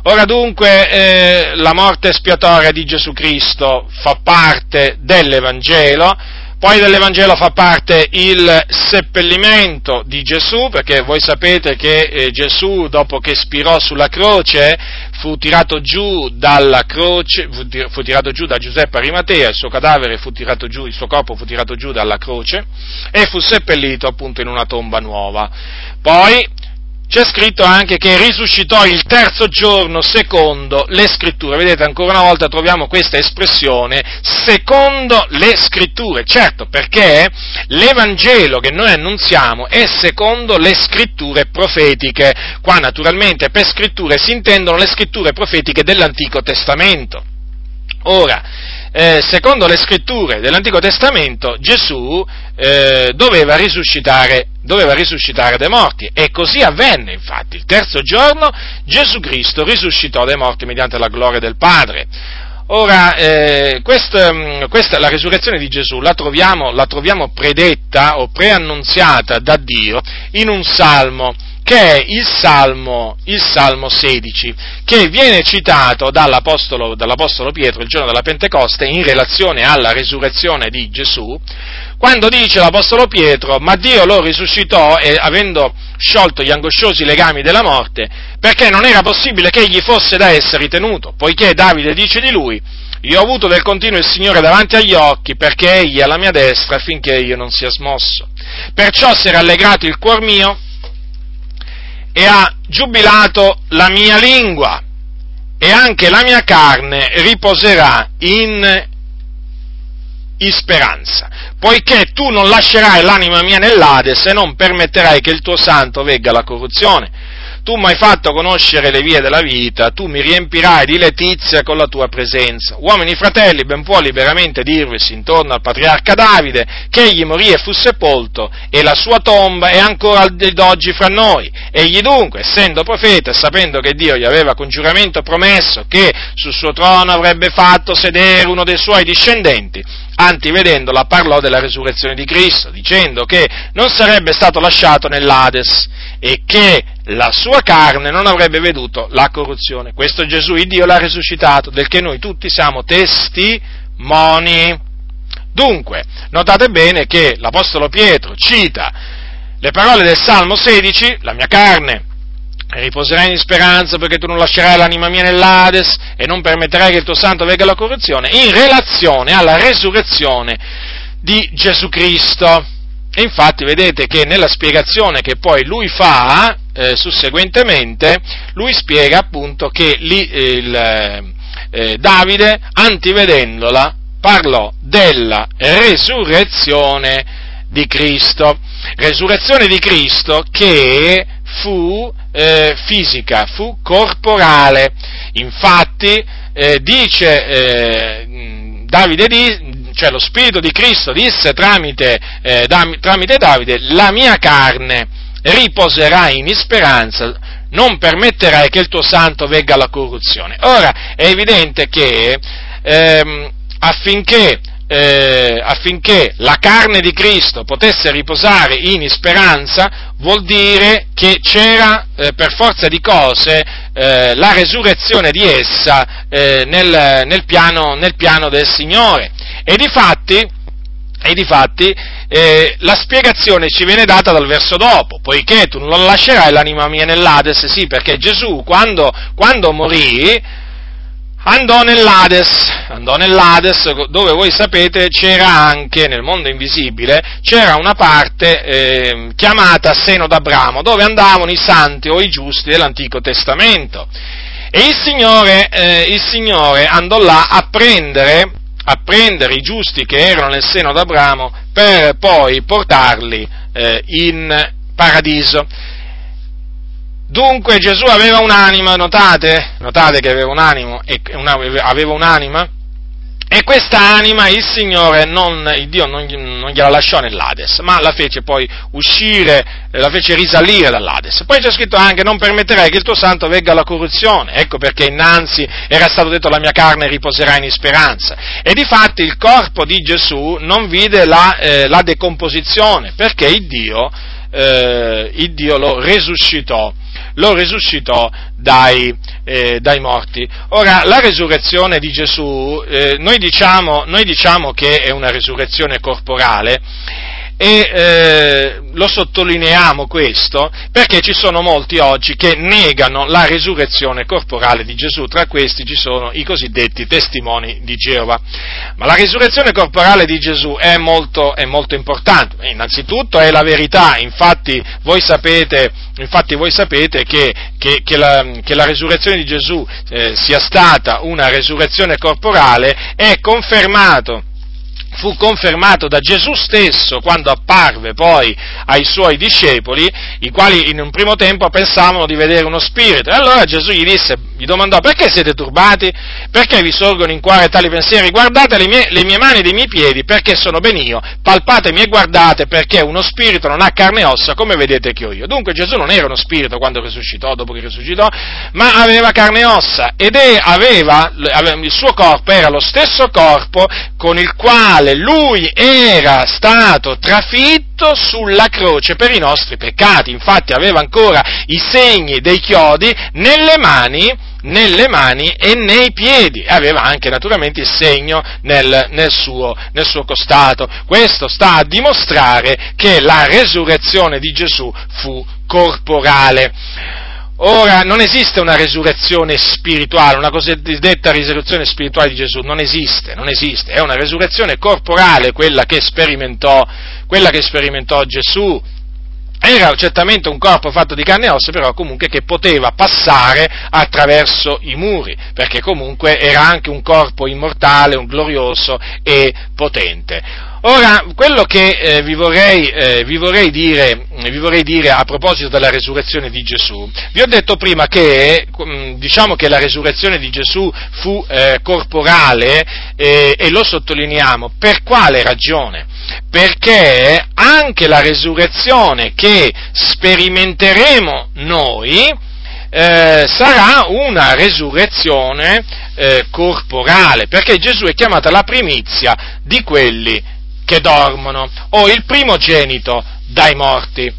Ora dunque eh, la morte espiatoria di Gesù Cristo fa parte dell'Evangelo, poi dell'Evangelo fa parte il seppellimento di Gesù, perché voi sapete che eh, Gesù, dopo che spirò sulla croce, fu tirato giù dalla croce, fu tirato giù da Giuseppe Arimatea, il suo cadavere fu tirato giù, il suo corpo fu tirato giù dalla croce e fu seppellito appunto in una tomba nuova. Poi c'è scritto anche che risuscitò il terzo giorno secondo le scritture. Vedete, ancora una volta troviamo questa espressione secondo le scritture. Certo, perché l'Evangelo che noi annunziamo è secondo le scritture profetiche. Qua naturalmente per scritture si intendono le scritture profetiche dell'Antico Testamento. Ora, eh, secondo le scritture dell'Antico Testamento, Gesù eh, doveva, risuscitare, doveva risuscitare dai morti. E così avvenne, infatti, il terzo giorno Gesù Cristo risuscitò dai morti mediante la gloria del Padre. Ora, eh, questa, mm, questa, la resurrezione di Gesù la troviamo, la troviamo predetta o preannunziata da Dio in un salmo che è il Salmo, il Salmo 16, che viene citato dall'Apostolo, dall'Apostolo Pietro il giorno della Pentecoste in relazione alla resurrezione di Gesù, quando dice l'Apostolo Pietro, ma Dio lo risuscitò e avendo sciolto gli angosciosi legami della morte, perché non era possibile che egli fosse da esse ritenuto, poiché Davide dice di lui, io ho avuto del continuo il Signore davanti agli occhi, perché egli è alla mia destra affinché io non sia smosso. Perciò si è rallegrato il cuor mio e ha giubilato la mia lingua e anche la mia carne riposerà in, in speranza, poiché tu non lascerai l'anima mia nell'Ades e non permetterai che il tuo santo vegga la corruzione tu mi hai fatto conoscere le vie della vita, tu mi riempirai di letizia con la tua presenza. Uomini fratelli, ben può liberamente dirvisi intorno al patriarca Davide che egli morì e fu sepolto e la sua tomba è ancora ad oggi fra noi. Egli dunque, essendo profeta e sapendo che Dio gli aveva con giuramento promesso che sul suo trono avrebbe fatto sedere uno dei suoi discendenti, antivedendola parlò della resurrezione di Cristo, dicendo che non sarebbe stato lasciato nell'Ades e che la sua carne non avrebbe veduto la corruzione. Questo Gesù, il Dio, l'ha risuscitato, del che noi tutti siamo testimoni. Dunque, notate bene che l'Apostolo Pietro cita le parole del Salmo 16, la mia carne riposerai in speranza perché tu non lascerai l'anima mia nell'Ades e non permetterai che il tuo santo vegga la corruzione, in relazione alla resurrezione di Gesù Cristo. E infatti vedete che nella spiegazione che poi lui fa, eh, susseguentemente, lui spiega appunto che lì, eh, il, eh, Davide, antivedendola, parlò della resurrezione di Cristo. Resurrezione di Cristo che fu eh, fisica, fu corporale. Infatti, eh, dice eh, Davide, di, cioè lo Spirito di Cristo disse tramite, eh, da, tramite Davide, la mia carne riposerà in speranza, non permetterai che il tuo santo vegga alla corruzione. Ora, è evidente che ehm, affinché eh, affinché la carne di Cristo potesse riposare in speranza, vuol dire che c'era eh, per forza di cose eh, la resurrezione di essa eh, nel, nel, piano, nel, piano, del Signore. E difatti, e difatti eh, la spiegazione ci viene data dal verso dopo, poiché tu non lascerai l'anima mia nell'Ades, sì, perché Gesù quando, quando morì, andò nell'Ades, andò nell'Ades dove voi sapete c'era anche, nel mondo invisibile, c'era una parte eh, chiamata seno d'Abramo, dove andavano i santi o i giusti dell'Antico Testamento. E il Signore, eh, il Signore andò là a prendere, a prendere, i giusti che erano nel seno d'Abramo per poi portarli eh, in paradiso. Dunque Gesù aveva un'anima, notate? Notate che aveva un'anima, aveva un'anima? E questa anima il Signore, non, il Dio non, non, gliela lasciò nell'Ades, ma la fece poi uscire, la fece risalire dall'Ades. Poi c'è scritto anche non permetterai che il tuo santo vegga alla corruzione. Ecco perché innanzi era stato detto la mia carne riposerà in speranza. E difatti il corpo di Gesù non vide la, eh, la decomposizione, perché il Dio, eh, il Dio lo resuscitò lo risuscitò dai, eh, dai morti. Ora, la resurrezione di Gesù, eh, noi, diciamo, noi diciamo che è una resurrezione corporale, e eh, lo sottolineiamo questo perché ci sono molti oggi che negano la risurrezione corporale di Gesù, tra questi ci sono i cosiddetti testimoni di Geova. Ma la risurrezione corporale di Gesù è molto, è molto importante, innanzitutto è la verità, infatti voi sapete, infatti voi sapete che, che, che, la, che, la, risurrezione di Gesù eh, sia stata una risurrezione corporale è confermato fu confermato da Gesù stesso quando apparve poi ai suoi discepoli, i quali in un primo tempo pensavano di vedere uno spirito. E allora Gesù gli disse, gli domandò, perché siete turbati? Perché vi sorgono in cuore tali pensieri? Guardate le mie, le mie mani e i miei piedi, perché sono ben io, palpatemi e guardate, perché uno spirito non ha carne e ossa, come vedete che ho io. Dunque Gesù non era uno spirito quando risuscitò, dopo che risuscitò, ma aveva carne e ossa, ed è, aveva, il suo corpo era lo stesso corpo con il quale lui era stato trafitto sulla croce per i nostri peccati. Infatti aveva ancora i segni dei chiodi nelle mani, nelle mani e nei piedi. Aveva anche naturalmente il segno nel, nel, suo, nel suo costato. Questo sta a dimostrare che la resurrezione di Gesù fu corporale. Ora, non esiste una resurrezione spirituale, una cosiddetta risurrezione spirituale di Gesù, non esiste, non esiste, è una resurrezione corporale quella che sperimentò, quella che sperimentò Gesù. Era certamente un corpo fatto di carne e ossa, però comunque che poteva passare attraverso i muri, perché comunque era anche un corpo immortale, un glorioso e potente. Ora, quello che eh, vi, vorrei, eh, vi, vorrei dire, vi, vorrei, dire, a proposito della resurrezione di Gesù, vi ho detto prima che, mm, diciamo che la resurrezione di Gesù fu eh, corporale eh, e lo sottolineiamo, per quale ragione? Perché anche la resurrezione che sperimenteremo noi, eh, sarà una resurrezione eh, corporale, perché Gesù è chiamata la primizia di quelli che dormono, o il primogenito dai morti.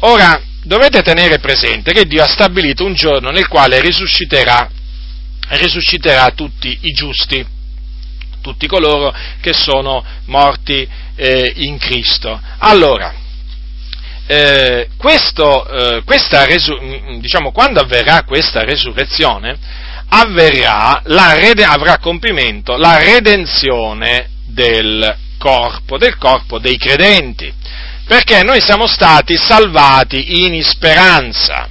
Ora, dovete tenere presente che Dio ha stabilito un giorno nel quale risusciterà, risusciterà tutti i giusti, tutti coloro che sono morti eh, in Cristo. Allora, eh, questo, eh, resu- diciamo, quando avverrà questa resurrezione, avverrà la rede- avrà compimento la redenzione del corpo, del corpo dei credenti, perché noi siamo stati salvati in speranza.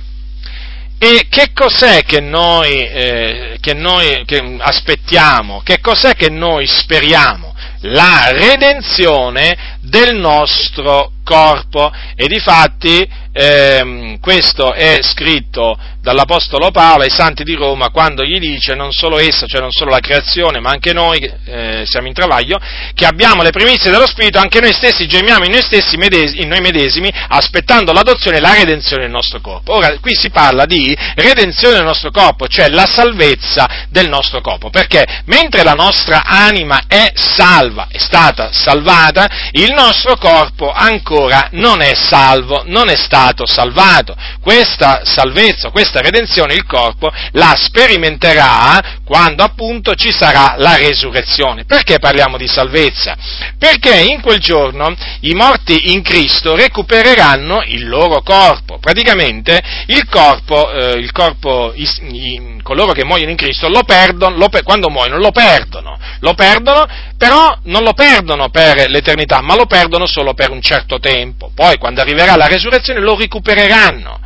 E che cos'è che noi, eh, che noi che aspettiamo? Che cos'è che noi speriamo? La redenzione del nostro corpo. E difatti eh, questo è scritto dall'Apostolo Paolo ai santi di Roma quando gli dice non solo essa, cioè non solo la creazione, ma anche noi eh, siamo in travaglio, che abbiamo le primizie dello Spirito, anche noi stessi gemiamo in noi stessi, in noi medesimi, aspettando l'adozione e la redenzione del nostro corpo. Ora, qui si parla di redenzione del nostro corpo, cioè la salvezza del nostro corpo, perché mentre la nostra anima è salva, è stata salvata, il nostro corpo ancora non è salvo, non è stato salvato. Questa salvezza, questa redenzione il corpo la sperimenterà quando appunto ci sarà la resurrezione. Perché parliamo di salvezza? Perché in quel giorno i morti in Cristo recupereranno il loro corpo. Praticamente il corpo, eh, il corpo i, i, coloro che muoiono in Cristo lo perdono, lo, quando muoiono lo perdono, lo perdono, però non lo perdono per l'eternità, ma lo perdono solo per un certo tempo. Poi quando arriverà la resurrezione lo recupereranno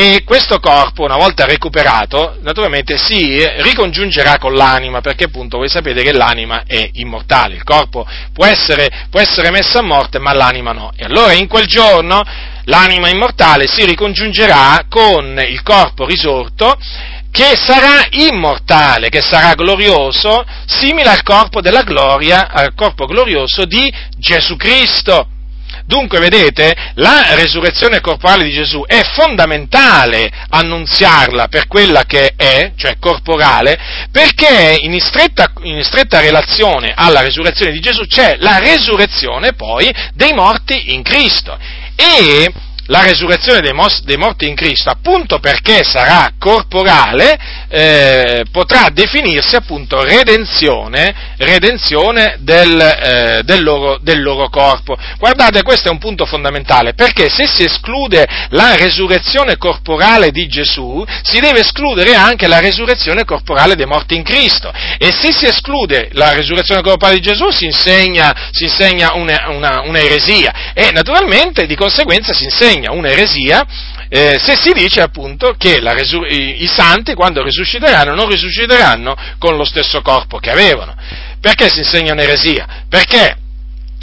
e questo corpo, una volta recuperato, naturalmente si ricongiungerà con l'anima, perché appunto voi sapete che l'anima è immortale, il corpo può essere, può essere messo a morte, ma l'anima no. E allora in quel giorno l'anima immortale si ricongiungerà con il corpo risorto che sarà immortale, che sarà glorioso, simile al corpo della gloria, al corpo glorioso di Gesù Cristo. Dunque, vedete, la resurrezione corporale di Gesù è fondamentale annunziarla per quella che è, cioè corporale, perché in stretta, in stretta relazione alla resurrezione di Gesù c'è la resurrezione poi dei morti in Cristo. E la resurrezione dei, mos- dei, morti in Cristo, appunto perché sarà corporale, eh, potrà definirsi appunto redenzione, redenzione del, eh, del, loro, del, loro, corpo. Guardate, questo è un punto fondamentale, perché se si esclude la resurrezione corporale di Gesù, si deve escludere anche la resurrezione corporale dei morti in Cristo. E se si esclude la resurrezione corporale di Gesù, si insegna, si insegna una, una, una eresia. E naturalmente, di conseguenza, si insegna insegna un'eresia eh, se si dice appunto che resur- i, i santi quando risusciteranno non risusciteranno con lo stesso corpo che avevano. Perché si insegna un'eresia? Perché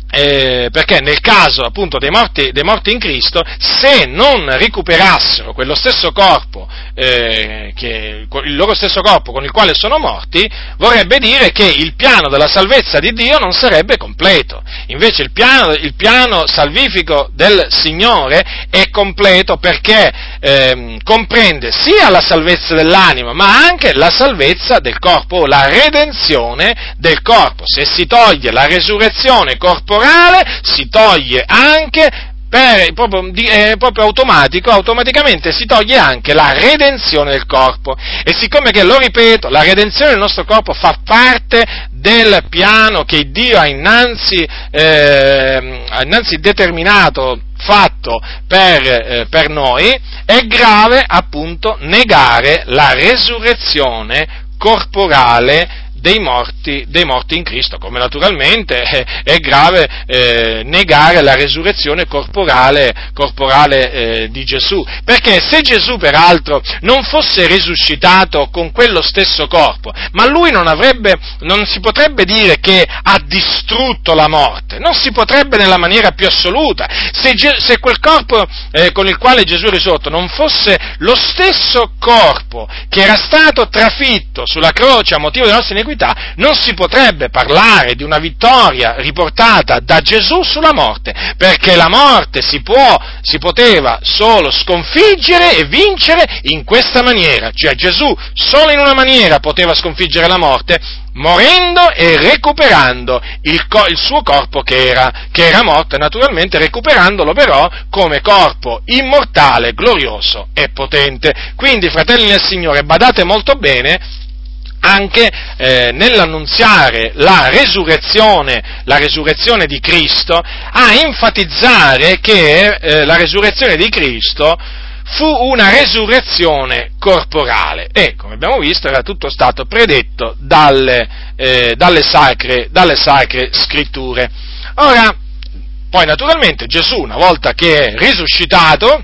eh, perché nel caso appunto dei morti, dei morti, in Cristo, se non recuperassero quello stesso corpo, eh, che, il loro stesso corpo con il quale sono morti, vorrebbe dire che il piano della salvezza di Dio non sarebbe completo. Invece il piano, il piano salvifico del Signore è completo perché eh, comprende sia la salvezza dell'anima, ma anche la salvezza del corpo, la redenzione del corpo. Se si toglie la resurrezione corporale, si toglie anche per, proprio, è proprio automatico, automaticamente si toglie anche la redenzione del corpo. E siccome che, lo ripeto, la redenzione del nostro corpo fa parte del piano che Dio ha innanzi, eh, innanzi determinato, fatto per, eh, per noi, è grave appunto negare la resurrezione corporale dei morti, dei morti, in Cristo, come naturalmente è grave eh, negare la resurrezione corporale, corporale eh, di Gesù, perché se Gesù peraltro non fosse risuscitato con quello stesso corpo, ma lui non avrebbe, non si potrebbe dire che ha distrutto la morte, non si potrebbe nella maniera più assoluta, se, se quel corpo eh, con il quale Gesù è risorto non fosse lo stesso corpo che era stato trafitto sulla croce a motivo dei nostri iniquità, iniquità, non si potrebbe parlare di una vittoria riportata da Gesù sulla morte, perché la morte si può, si poteva solo sconfiggere e vincere in questa maniera, cioè Gesù solo in una maniera poteva sconfiggere la morte, morendo e recuperando il, il suo corpo che era, che era morto naturalmente recuperandolo però come corpo immortale, glorioso e potente. Quindi, fratelli del Signore, badate molto bene anche eh, nell'annunziare la resurrezione, la resurrezione di Cristo, a enfatizzare che eh, la resurrezione di Cristo fu una resurrezione corporale e, come abbiamo visto, era tutto stato predetto dalle, eh, dalle, sacre, dalle sacre scritture. Ora, poi naturalmente Gesù, una volta che è risuscitato,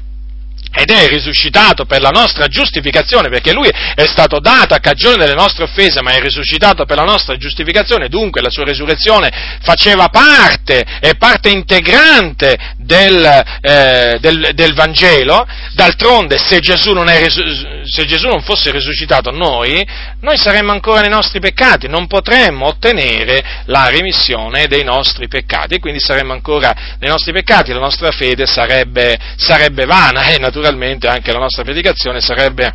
ed è risuscitato per la nostra giustificazione, perché lui è stato dato a cagione delle nostre offese, ma è risuscitato per la nostra giustificazione, dunque la sua risurrezione faceva parte, è parte integrante del, eh, del, del Vangelo, d'altronde se Gesù, non è, se Gesù non fosse risuscitato noi, noi saremmo ancora nei nostri peccati, non potremmo ottenere la remissione dei nostri peccati, quindi saremmo ancora nei nostri peccati, la nostra fede sarebbe, sarebbe vana e naturalmente naturalmente anche la nostra predicazione sarebbe,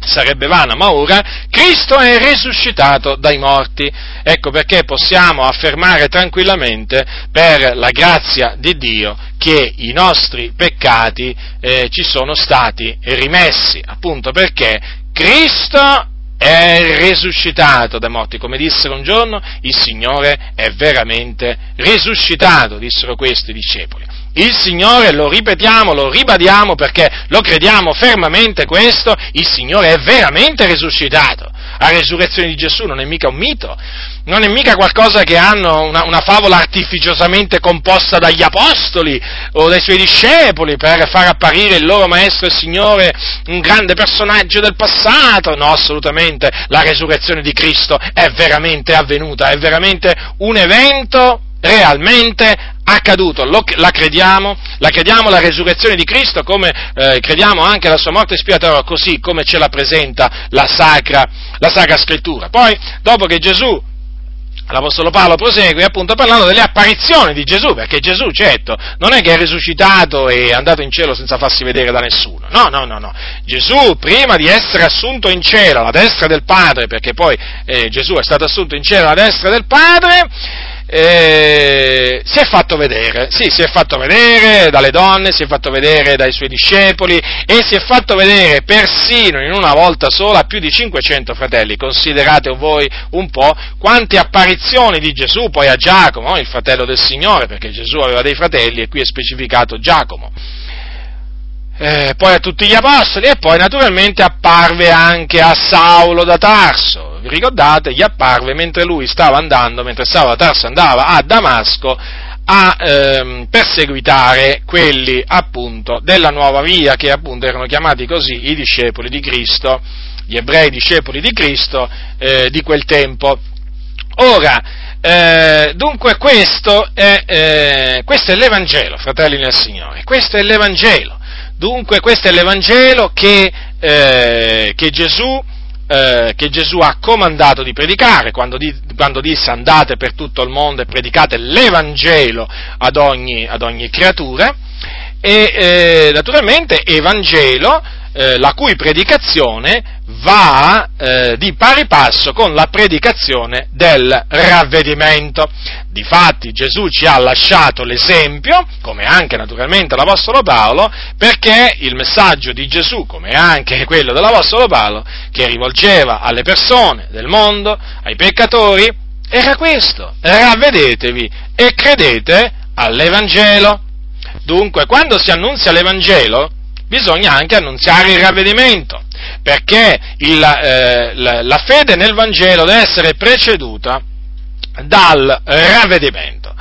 sarebbe vana, ma ora Cristo è risuscitato dai morti. Ecco perché possiamo affermare tranquillamente per la grazia di Dio che i nostri peccati eh, ci sono stati rimessi, appunto perché Cristo è risuscitato dai morti, come dissero un giorno, il Signore è veramente risuscitato, dissero questi discepoli. Il Signore, lo ripetiamo, lo ribadiamo perché lo crediamo fermamente questo, il Signore è veramente risuscitato. La resurrezione di Gesù non è mica un mito, non è mica qualcosa che hanno una, una favola artificiosamente composta dagli apostoli o dai suoi discepoli per far apparire il loro Maestro e Signore un grande personaggio del passato. No, assolutamente, la resurrezione di Cristo è veramente avvenuta, è veramente un evento realmente accaduto, Lo, la crediamo, la crediamo la resurrezione di Cristo, come eh, crediamo anche la sua morte espiatoria, così come ce la presenta la sacra, la sacra scrittura. Poi, dopo che Gesù L'Apostolo Paolo prosegue appunto parlando delle apparizioni di Gesù, perché Gesù, certo, non è che è risuscitato e è andato in cielo senza farsi vedere da nessuno. No, no, no, no. Gesù, prima di essere assunto in cielo alla destra del Padre, perché poi eh, Gesù è stato assunto in cielo alla destra del Padre, eh, si è fatto vedere, sì, si è fatto vedere dalle donne, si è fatto vedere dai suoi discepoli e si è fatto vedere persino in una volta sola più di 500 fratelli. Considerate voi un po' quante apparizioni di Gesù poi a Giacomo, il fratello del Signore, perché Gesù aveva dei fratelli e qui è specificato Giacomo eh, poi a tutti gli apostoli e poi naturalmente apparve anche a Saulo da Tarso. Vi ricordate? Gli apparve mentre lui stava andando, mentre Saulo da Tarso andava a Damasco a ehm, perseguitare quelli appunto della nuova via, che appunto erano chiamati così i discepoli di Cristo, gli ebrei discepoli di Cristo eh, di quel tempo. Ora, eh, dunque questo è, eh, questo è l'Evangelo, fratelli nel Signore, questo è l'Evangelo. Dunque questo è l'Evangelo che, eh, che Gesù eh, che Gesù ha comandato di predicare. Quando, di, quando, disse andate per tutto il mondo e predicate l'Evangelo ad ogni, ad ogni creatura. E eh, naturalmente Evangelo eh, la cui predicazione va eh, di pari passo con la predicazione del ravvedimento. Difatti Gesù ci ha lasciato l'esempio, come anche naturalmente l'Apostolo Paolo, perché il messaggio di Gesù, come anche quello dell'Apostolo Paolo, che rivolgeva alle persone del mondo, ai peccatori, era questo, ravvedetevi e credete all'Evangelo. Dunque, quando si annunzia l'Evangelo, bisogna anche annunziare il ravvedimento, perché il, eh, la, fede nel Vangelo deve essere preceduta dal ravvedimento.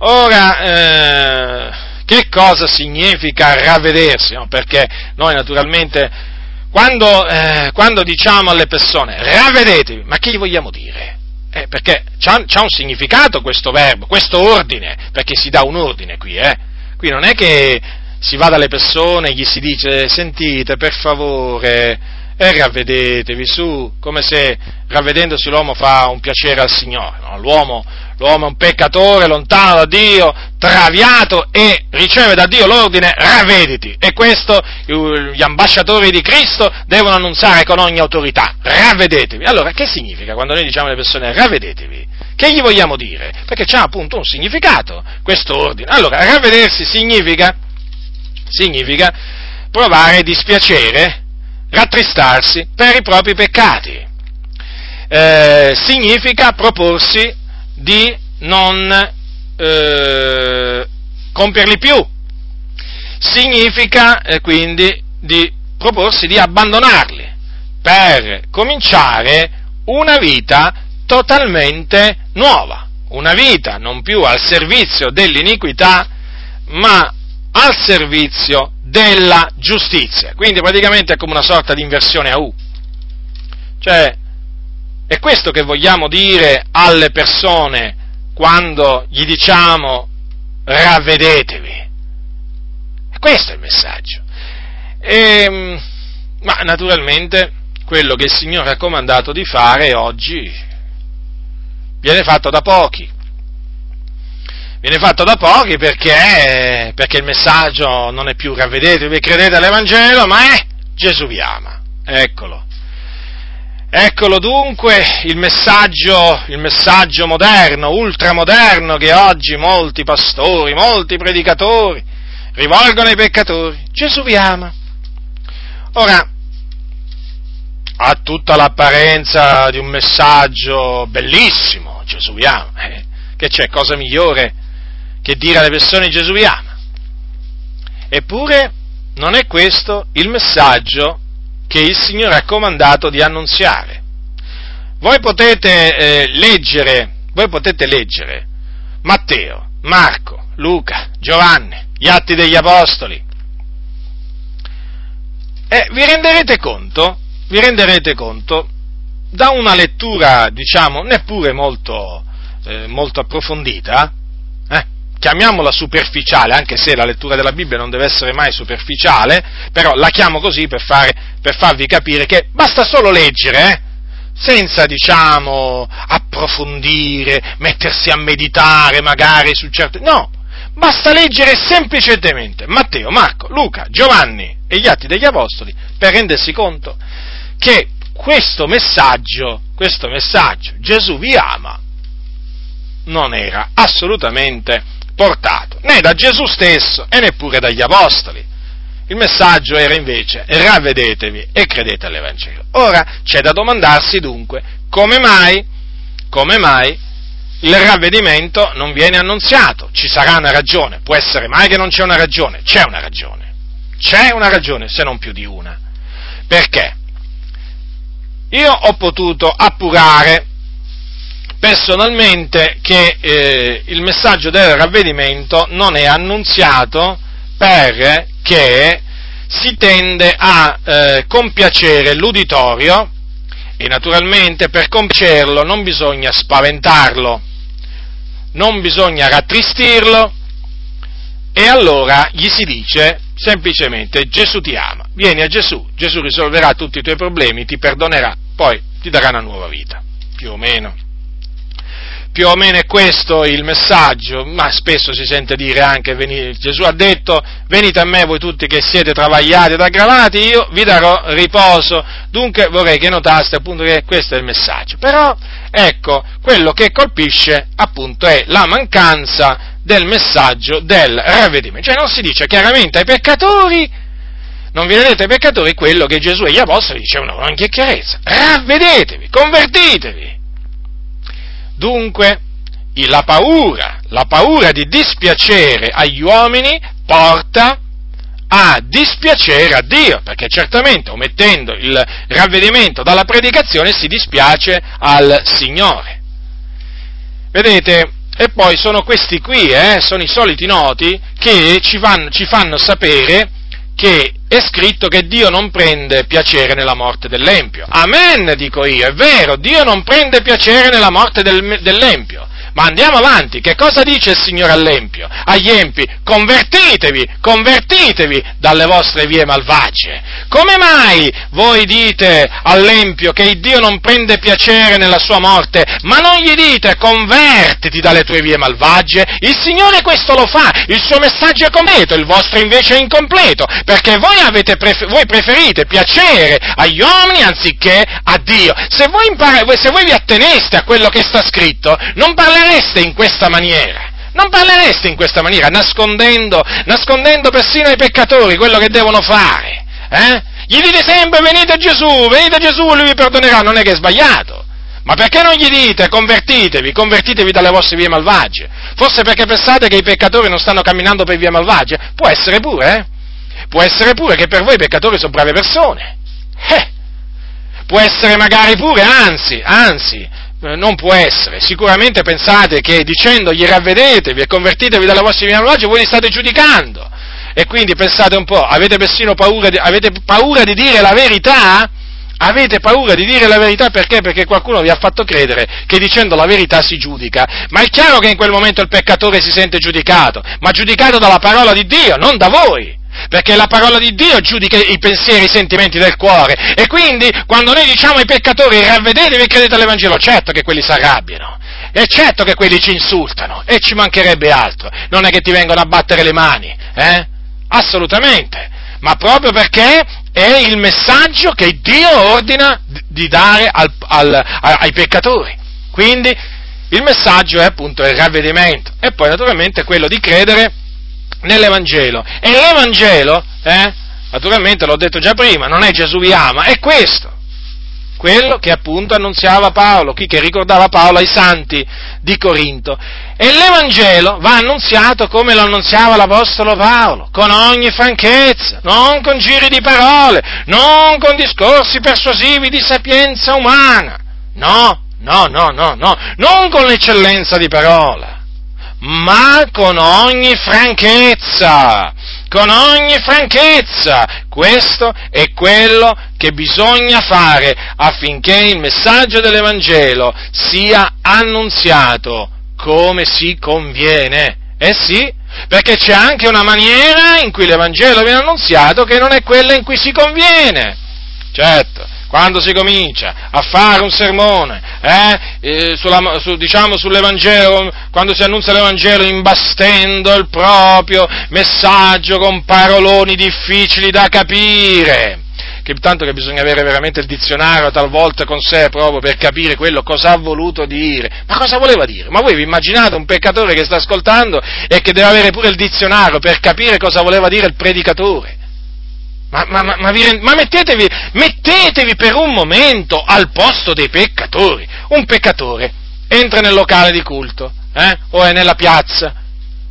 Ora, eh, che cosa significa ravvedersi? No? Perché noi naturalmente, quando, eh, quando, diciamo alle persone ravvedetevi, ma che gli vogliamo dire? Eh, perché c'ha, un significato questo verbo, questo ordine, perché si dà un ordine qui, eh? Qui non è che si va dalle persone gli si dice sentite per favore e ravvedetevi su, come se ravvedendosi l'uomo fa un piacere al Signore. No? L'uomo, l'uomo è un peccatore lontano da Dio, traviato e riceve da Dio l'ordine ravvediti. E questo gli ambasciatori di Cristo devono annunziare con ogni autorità, ravvedetevi. Allora, che significa quando noi diciamo alle persone ravvedetevi? Che gli vogliamo dire? Perché c'ha appunto un significato questo ordine. Allora, ravvedersi significa significa provare dispiacere, rattristarsi per i propri peccati. Eh, significa proporsi di non eh, compierli più. Significa eh, quindi di proporsi di abbandonarli per cominciare una vita totalmente nuova, una vita non più al servizio dell'iniquità, ma al servizio della giustizia. Quindi praticamente è come una sorta di inversione a U. Cioè, è questo che vogliamo dire alle persone quando gli diciamo ravvedetevi. Questo è il messaggio. E, ehm, ma naturalmente quello che il Signore ha comandato di fare oggi viene fatto da pochi viene fatto da pochi perché, perché il messaggio non è più ravvedetevi e credete all'Evangelo, ma è Gesù vi ama. Eccolo. Eccolo dunque il messaggio, il messaggio moderno, ultramoderno che oggi molti pastori, molti predicatori rivolgono ai peccatori. Gesù vi ama. Ora, ha tutta l'apparenza di un messaggio bellissimo, Gesù vi ama. Eh, che c'è cosa migliore che dire alle persone Gesù vi ama. Eppure non è questo il messaggio che il Signore ha comandato di annunziare. Voi potete eh, leggere, voi potete leggere Matteo, Marco, Luca, Giovanni, gli atti degli Apostoli. E vi renderete conto, vi renderete conto, da una lettura, diciamo, neppure molto, eh, molto approfondita, chiamiamola superficiale, anche se la lettura della Bibbia non deve essere mai superficiale, però la chiamo così per, fare, per farvi capire che basta solo leggere, eh? senza, diciamo, approfondire, mettersi a meditare magari su certe... No, basta leggere semplicemente Matteo, Marco, Luca, Giovanni e gli atti degli Apostoli per rendersi conto che questo messaggio, questo messaggio, Gesù vi ama, non era assolutamente portato né da Gesù stesso e neppure dagli Apostoli. Il messaggio era invece ravvedetevi e credete all'Evangelo. Ora c'è da domandarsi dunque come mai, come mai il ravvedimento non viene annunziato? Ci sarà una ragione, può essere mai che non c'è una ragione? C'è una ragione, c'è una ragione, se non più di una. Perché? Io ho potuto appurare personalmente che eh, il messaggio del ravvedimento non è annunziato perché si tende a eh, compiacere l'uditorio e naturalmente per compiacerlo non bisogna spaventarlo, non bisogna rattristirlo e allora gli si dice semplicemente Gesù ti ama, vieni a Gesù, Gesù risolverà tutti i tuoi problemi, ti perdonerà, poi ti darà una nuova vita, più o meno più o meno è questo il messaggio, ma spesso si sente dire anche, Gesù ha detto, venite a me voi tutti che siete travagliati ed aggravati, io vi darò riposo, dunque vorrei che notaste appunto che questo è il messaggio, però ecco, quello che colpisce appunto è la mancanza del messaggio del ravvedimento, cioè non si dice chiaramente ai peccatori, non vi vedete peccatori quello che Gesù e gli apostoli dicevano con chiarezza, ravvedetevi, convertitevi, Dunque, la paura, la paura di dispiacere agli uomini porta a dispiacere a Dio, perché certamente omettendo il ravvedimento dalla predicazione si dispiace al Signore. Vedete, e poi sono questi qui, eh, sono i soliti noti che ci fanno, ci fanno sapere che è scritto che Dio non prende piacere nella morte dell'Empio. Amen, dico io, è vero, Dio non prende piacere nella morte del, dell'Empio. Ma andiamo avanti, che cosa dice il Signore all'Empio? Agli Empi, convertitevi, convertitevi dalle vostre vie malvagie. Come mai voi dite all'Empio che Dio non prende piacere nella sua morte, ma non gli dite convertiti dalle tue vie malvagie? Il Signore questo lo fa, il suo messaggio è completo, il vostro invece è incompleto, perché voi, prefer- voi preferite piacere agli uomini anziché a Dio. Se voi, impar- se voi vi atteneste a quello che sta scritto, non parlerete parlereste in questa maniera. Non parlereste in questa maniera, nascondendo, nascondendo persino ai peccatori quello che devono fare. Eh? Gli dite sempre venite a Gesù, venite a Gesù, lui vi perdonerà, non è che è sbagliato. Ma perché non gli dite convertitevi, convertitevi dalle vostre vie malvagie? Forse perché pensate che i peccatori non stanno camminando per vie malvagie? Può essere pure, eh? Può essere pure che per voi i peccatori sono brave persone. Eh! Può essere magari pure, anzi, anzi, non può essere. Sicuramente pensate che dicendogli ravvedetevi e convertitevi dalla vostra malvagia, voi li state giudicando. E quindi pensate un po', avete persino paura di, avete paura di dire la verità? Avete paura di dire la verità perché? Perché qualcuno vi ha fatto credere che dicendo la verità si giudica. Ma è chiaro che in quel momento il peccatore si sente giudicato, ma giudicato dalla parola di Dio, non da voi perché la parola di Dio giudica i pensieri, i sentimenti del cuore. E quindi, quando noi diciamo ai peccatori ravvedetevi e credete all'Evangelo, certo che quelli si arrabbiano, e certo che quelli ci insultano, e ci mancherebbe altro. Non è che ti vengono a battere le mani, eh? Assolutamente. Ma proprio perché è il messaggio che Dio ordina di dare al, al, ai peccatori. Quindi, il messaggio è appunto il ravvedimento, e poi naturalmente quello di credere nell'Evangelo. E l'Evangelo, eh, naturalmente l'ho detto già prima, non è Gesù vi ama, è questo. Quello che appunto annunziava Paolo, chi che ricordava Paolo ai santi di Corinto. E l'Evangelo va annunziato come lo annunziava l'Apostolo Paolo, con ogni franchezza, non con giri di parole, non con discorsi persuasivi di sapienza umana. No, no, no, no, no, non con l'eccellenza di parola ma con ogni franchezza, con ogni franchezza. Questo è quello che bisogna fare affinché il messaggio dell'Evangelo sia annunziato come si conviene. Eh sì, perché c'è anche una maniera in cui l'Evangelo viene annunziato che non è quella in cui si conviene. Certo, quando si comincia a fare un sermone, eh, eh, sulla, su, diciamo sull'Evangelo, quando si annuncia l'Evangelo imbastendo il proprio messaggio con paroloni difficili da capire, che tanto che bisogna avere veramente il dizionario talvolta con sé proprio per capire quello cosa ha voluto dire. Ma cosa voleva dire? Ma voi vi immaginate un peccatore che sta ascoltando e che deve avere pure il dizionario per capire cosa voleva dire il predicatore? Ma, ma, ma, ma mettetevi, mettetevi, per un momento al posto dei peccatori. Un peccatore entra nel locale di culto, eh? o è nella piazza.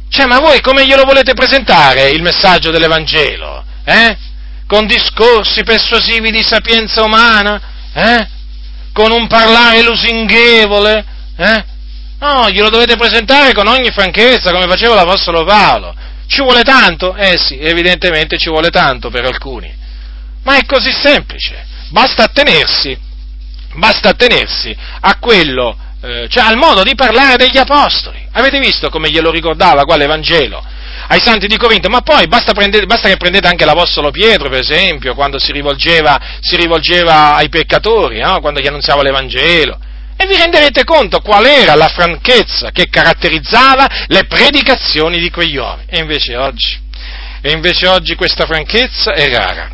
Cioè, ma voi come glielo volete presentare il messaggio dell'Evangelo? Eh? Con discorsi persuasivi di sapienza umana? Eh? Con un parlare lusinghevole? Eh? No, glielo dovete presentare con ogni franchezza, come faceva l'Apostolo Paolo. Ci vuole tanto? Eh sì, evidentemente ci vuole tanto per alcuni. Ma è così semplice. Basta attenersi, basta attenersi a quello, eh, cioè al modo di parlare degli apostoli, Avete visto come glielo ricordava qua l'Evangelo ai santi di Corinto? Ma poi basta, prendere, basta che prendete anche l'Apostolo Pietro, per esempio, quando si rivolgeva, si rivolgeva ai peccatori, no? quando gli annunziava l'Evangelo. E vi renderete conto qual era la franchezza che caratterizzava le predicazioni di quegli uomini. E invece oggi, e invece oggi questa franchezza è rara.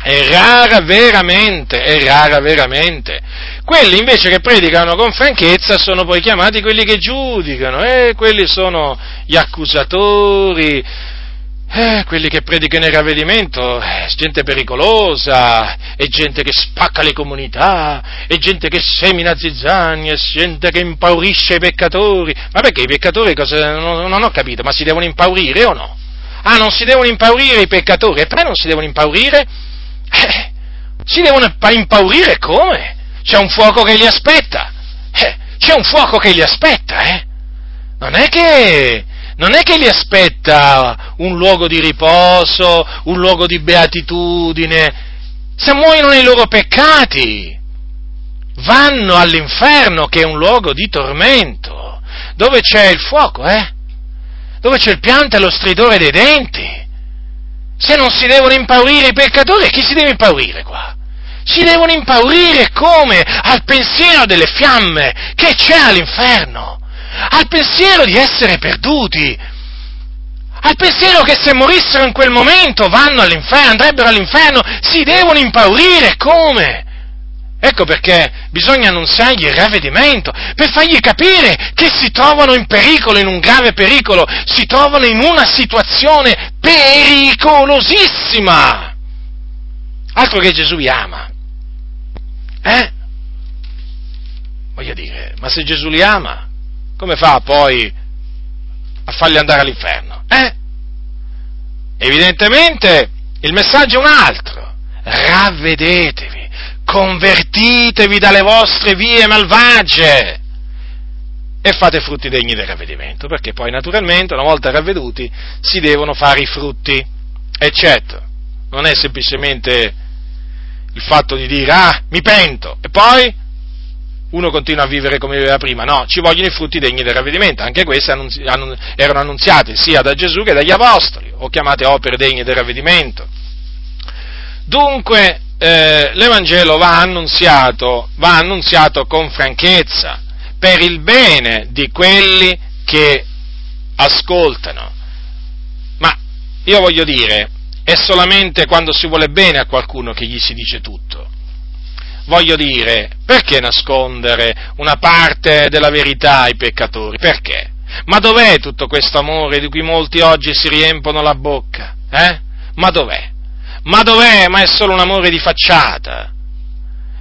È rara veramente, è rara veramente. Quelli invece che predicano con franchezza sono poi chiamati quelli che giudicano, eh? quelli sono gli accusatori, eh, quelli che predicano il ravvedimento, eh, gente pericolosa, è gente che spacca le comunità, è gente che semina zizzania, è gente che impaurisce i peccatori. Ma perché i peccatori cosa, non, non ho capito, ma si devono impaurire o no? Ah, non si devono impaurire i peccatori, e perché non si devono impaurire? Eh, si devono impaurire come? C'è un fuoco che li aspetta. Eh, c'è un fuoco che li aspetta, eh? Non è che, non è che li aspetta un luogo di riposo, un luogo di beatitudine. Se muoiono nei loro peccati, vanno all'inferno che è un luogo di tormento, dove c'è il fuoco, eh? Dove c'è il pianto e lo stridore dei denti. Se non si devono impaurire i peccatori, chi si deve impaurire qua? Si devono impaurire come? Al pensiero delle fiamme che c'è all'inferno, al pensiero di essere perduti, al pensiero che se morissero in quel momento vanno all'inferno, andrebbero all'inferno, si devono impaurire come? Ecco perché bisogna annunziargli il ravvedimento, per fargli capire che si trovano in pericolo, in un grave pericolo, si trovano in una situazione pericolosissima. Altro che Gesù li ama. Eh? Voglio dire, ma se Gesù li ama, come fa poi a farli andare all'inferno? Eh? Evidentemente il messaggio è un altro. Ravvedetevi convertitevi dalle vostre vie malvagie e fate frutti degni del ravvedimento, perché poi naturalmente una volta ravveduti si devono fare i frutti, eccetto. Non è semplicemente il fatto di dire ah, mi pento e poi uno continua a vivere come viveva prima, no, ci vogliono i frutti degni del ravvedimento, anche questi annunzi- erano annunziati sia da Gesù che dagli Apostoli, o chiamate opere degne del ravvedimento. Dunque, eh, l'Evangelo va annunziato, va annunziato con franchezza, per il bene di quelli che ascoltano. Ma io voglio dire, è solamente quando si vuole bene a qualcuno che gli si dice tutto. Voglio dire, perché nascondere una parte della verità ai peccatori? Perché? Ma dov'è tutto questo amore di cui molti oggi si riempono la bocca? Eh? Ma dov'è? Ma dov'è? Ma è solo un amore di facciata.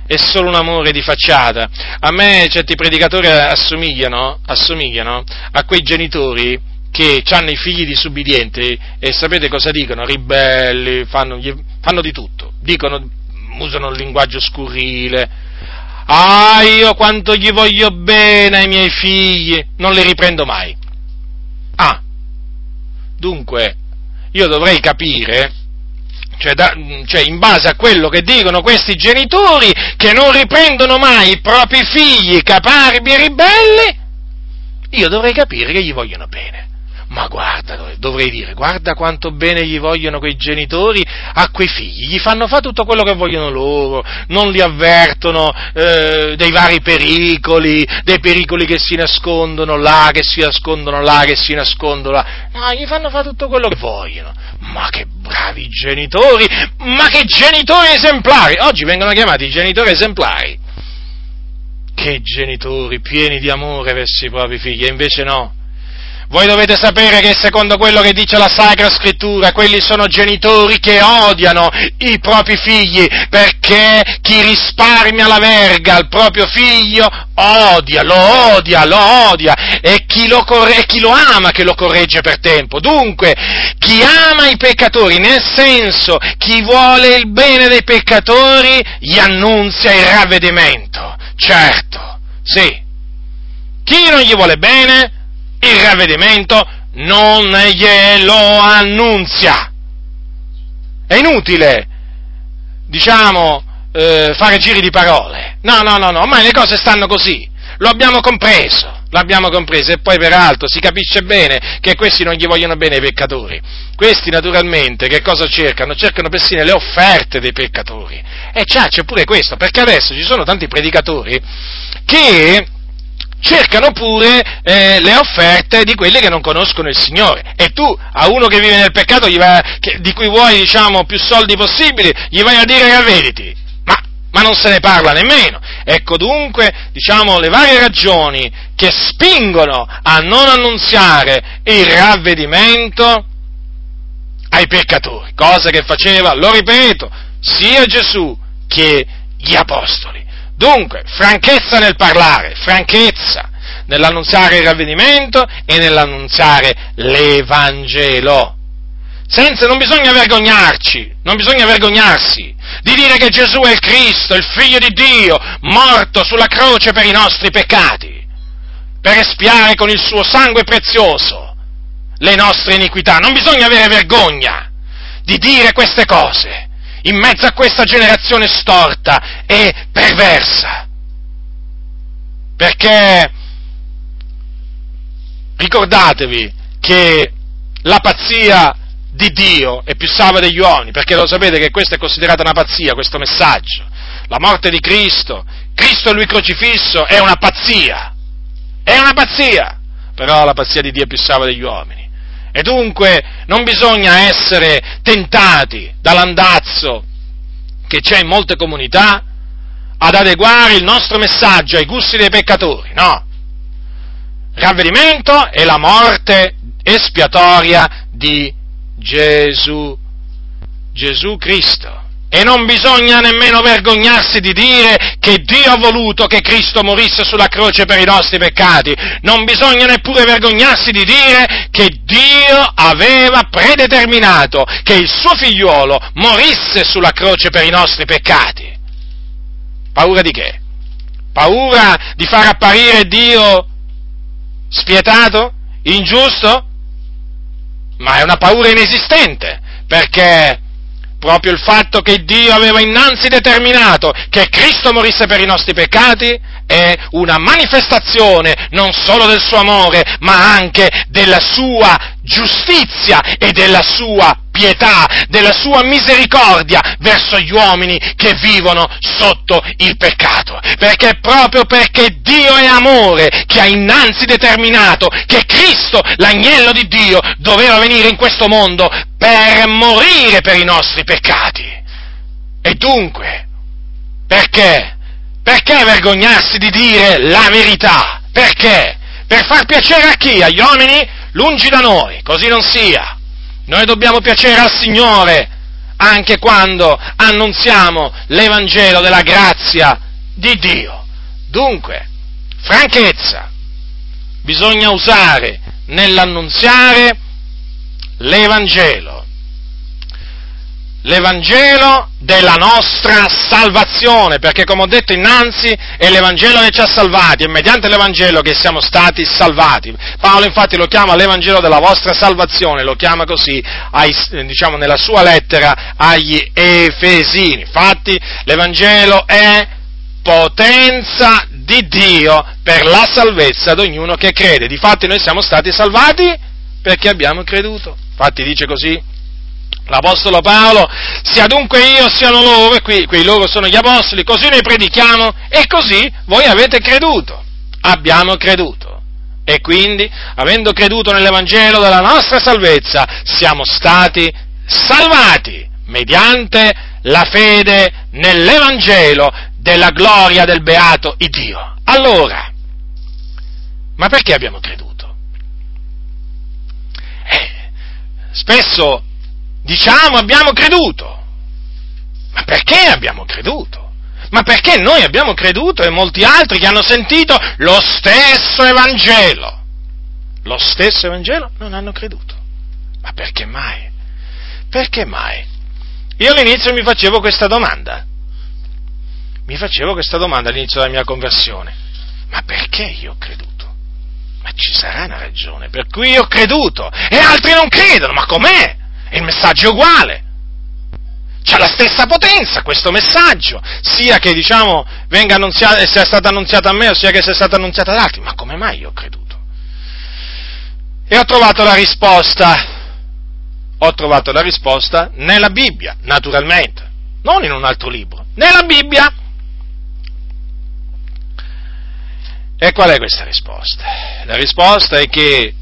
È solo un amore di facciata. A me certi predicatori assomigliano, assomigliano a quei genitori che hanno i figli disubbidienti e sapete cosa dicono? Ribelli, fanno, fanno di tutto. Dicono, usano il linguaggio scurrile. Ah, io quanto gli voglio bene ai miei figli, non li riprendo mai. Ah, dunque, io dovrei capire cioè, da, cioè, in base a quello che dicono questi genitori che non riprendono mai i propri figli caparbi e ribelli, io dovrei capire che gli vogliono bene. Ma guarda, dovrei dire, guarda quanto bene gli vogliono quei genitori a quei figli, gli fanno fare tutto quello che vogliono loro, non li avvertono eh, dei vari pericoli, dei pericoli che si nascondono là, che si nascondono là, che si nascondono là, no, gli fanno fare tutto quello che vogliono. Ma che bravi genitori, ma che genitori esemplari! Oggi vengono chiamati genitori esemplari. Che genitori pieni di amore verso i propri figli, e invece no, voi dovete sapere che secondo quello che dice la Sacra Scrittura, quelli sono genitori che odiano i propri figli, perché chi risparmia la verga al proprio figlio odia, lo odia, lo odia, e chi lo, corre- chi lo ama che lo corregge per tempo. Dunque, chi ama i peccatori, nel senso, chi vuole il bene dei peccatori, gli annunzia il ravvedimento. Certo, sì. Chi non gli vuole bene, il ravvedimento non glielo annunzia. È inutile, diciamo, eh, fare giri di parole. No, no, no, no, ormai le cose stanno così. Lo abbiamo compreso. l'abbiamo compreso e poi peraltro si capisce bene che questi non gli vogliono bene i peccatori. Questi naturalmente che cosa cercano? Cercano persino le offerte dei peccatori. E c'è, c'è pure questo, perché adesso ci sono tanti predicatori che cercano pure eh, le offerte di quelli che non conoscono il Signore. E tu a uno che vive nel peccato, vai, che, di cui vuoi diciamo, più soldi possibili, gli vai a dire ravvediti. Ma, ma non se ne parla nemmeno. Ecco dunque, diciamo, le varie ragioni che spingono a non annunziare il ravvedimento ai peccatori, cosa che faceva, lo ripeto, sia Gesù che gli apostoli. Dunque, franchezza nel parlare, franchezza nell'annunziare il ravvedimento e nell'annunziare l'Evangelo. Senza, non bisogna vergognarci, non bisogna vergognarsi di dire che Gesù è il Cristo, il Figlio di Dio, morto sulla croce per i nostri peccati, per espiare con il suo sangue prezioso le nostre iniquità. Non bisogna avere vergogna di dire queste cose in mezzo a questa generazione storta e perversa. Perché ricordatevi che la pazzia di Dio è più salva degli uomini, perché lo sapete che questa è considerata una pazzia, questo messaggio. La morte di Cristo, Cristo e lui crocifisso è una pazzia, è una pazzia, però la pazzia di Dio è più salva degli uomini. E dunque non bisogna essere tentati dall'andazzo che c'è in molte comunità ad adeguare il nostro messaggio ai gusti dei peccatori, no. Ravvedimento e la morte espiatoria di Gesù, Gesù Cristo. E non bisogna nemmeno vergognarsi di dire che Dio ha voluto che Cristo morisse sulla croce per i nostri peccati. Non bisogna neppure vergognarsi di dire che Dio aveva predeterminato che il suo figliuolo morisse sulla croce per i nostri peccati. Paura di che? Paura di far apparire Dio spietato? Ingiusto? Ma è una paura inesistente, perché proprio il fatto che Dio aveva innanzi determinato che Cristo morisse per i nostri peccati è una manifestazione non solo del suo amore, ma anche della sua giustizia e della sua pietà, della sua misericordia verso gli uomini che vivono sotto il peccato. Perché è proprio perché Dio è amore che ha innanzi determinato che Cristo, l'agnello di Dio, doveva venire in questo mondo per morire per i nostri peccati. E dunque, perché? Perché vergognarsi di dire la verità? Perché? Per far piacere a chi? Agli uomini? Lungi da noi, così non sia. Noi dobbiamo piacere al Signore anche quando annunziamo l'Evangelo della grazia di Dio. Dunque, franchezza bisogna usare nell'annunziare l'Evangelo l'Evangelo della nostra salvazione, perché come ho detto innanzi è l'Evangelo che ci ha salvati, è mediante l'Evangelo che siamo stati salvati. Paolo infatti lo chiama l'Evangelo della vostra salvazione, lo chiama così ai, diciamo, nella sua lettera agli Efesini. Infatti l'Evangelo è potenza di Dio per la salvezza di ognuno che crede. Difatti noi siamo stati salvati perché abbiamo creduto. Infatti dice così L'Apostolo Paolo, sia dunque io, siano loro, e qui, quei loro sono gli Apostoli, così noi predichiamo e così voi avete creduto. Abbiamo creduto. E quindi, avendo creduto nell'Evangelo della nostra salvezza, siamo stati salvati mediante la fede nell'Evangelo della gloria del beato Dio. Allora, ma perché abbiamo creduto? Eh, spesso diciamo abbiamo creduto. Ma perché abbiamo creduto? Ma perché noi abbiamo creduto e molti altri che hanno sentito lo stesso Evangelo? Lo stesso Evangelo non hanno creduto. Ma perché mai? Perché mai? Io all'inizio mi facevo questa domanda. Mi facevo questa domanda all'inizio della mia conversione. Ma perché io ho creduto? Ma ci sarà una ragione per cui io ho creduto e altri non credono. Ma com'è? Il messaggio è uguale. c'ha la stessa potenza questo messaggio, sia che diciamo venga annunziato, sia stato annunziato a me o sia che sia stato annunziato ad altri. Ma come mai io ho creduto? E ho trovato la risposta. Ho trovato la risposta nella Bibbia, naturalmente, non in un altro libro, nella Bibbia. E qual è questa risposta? La risposta è che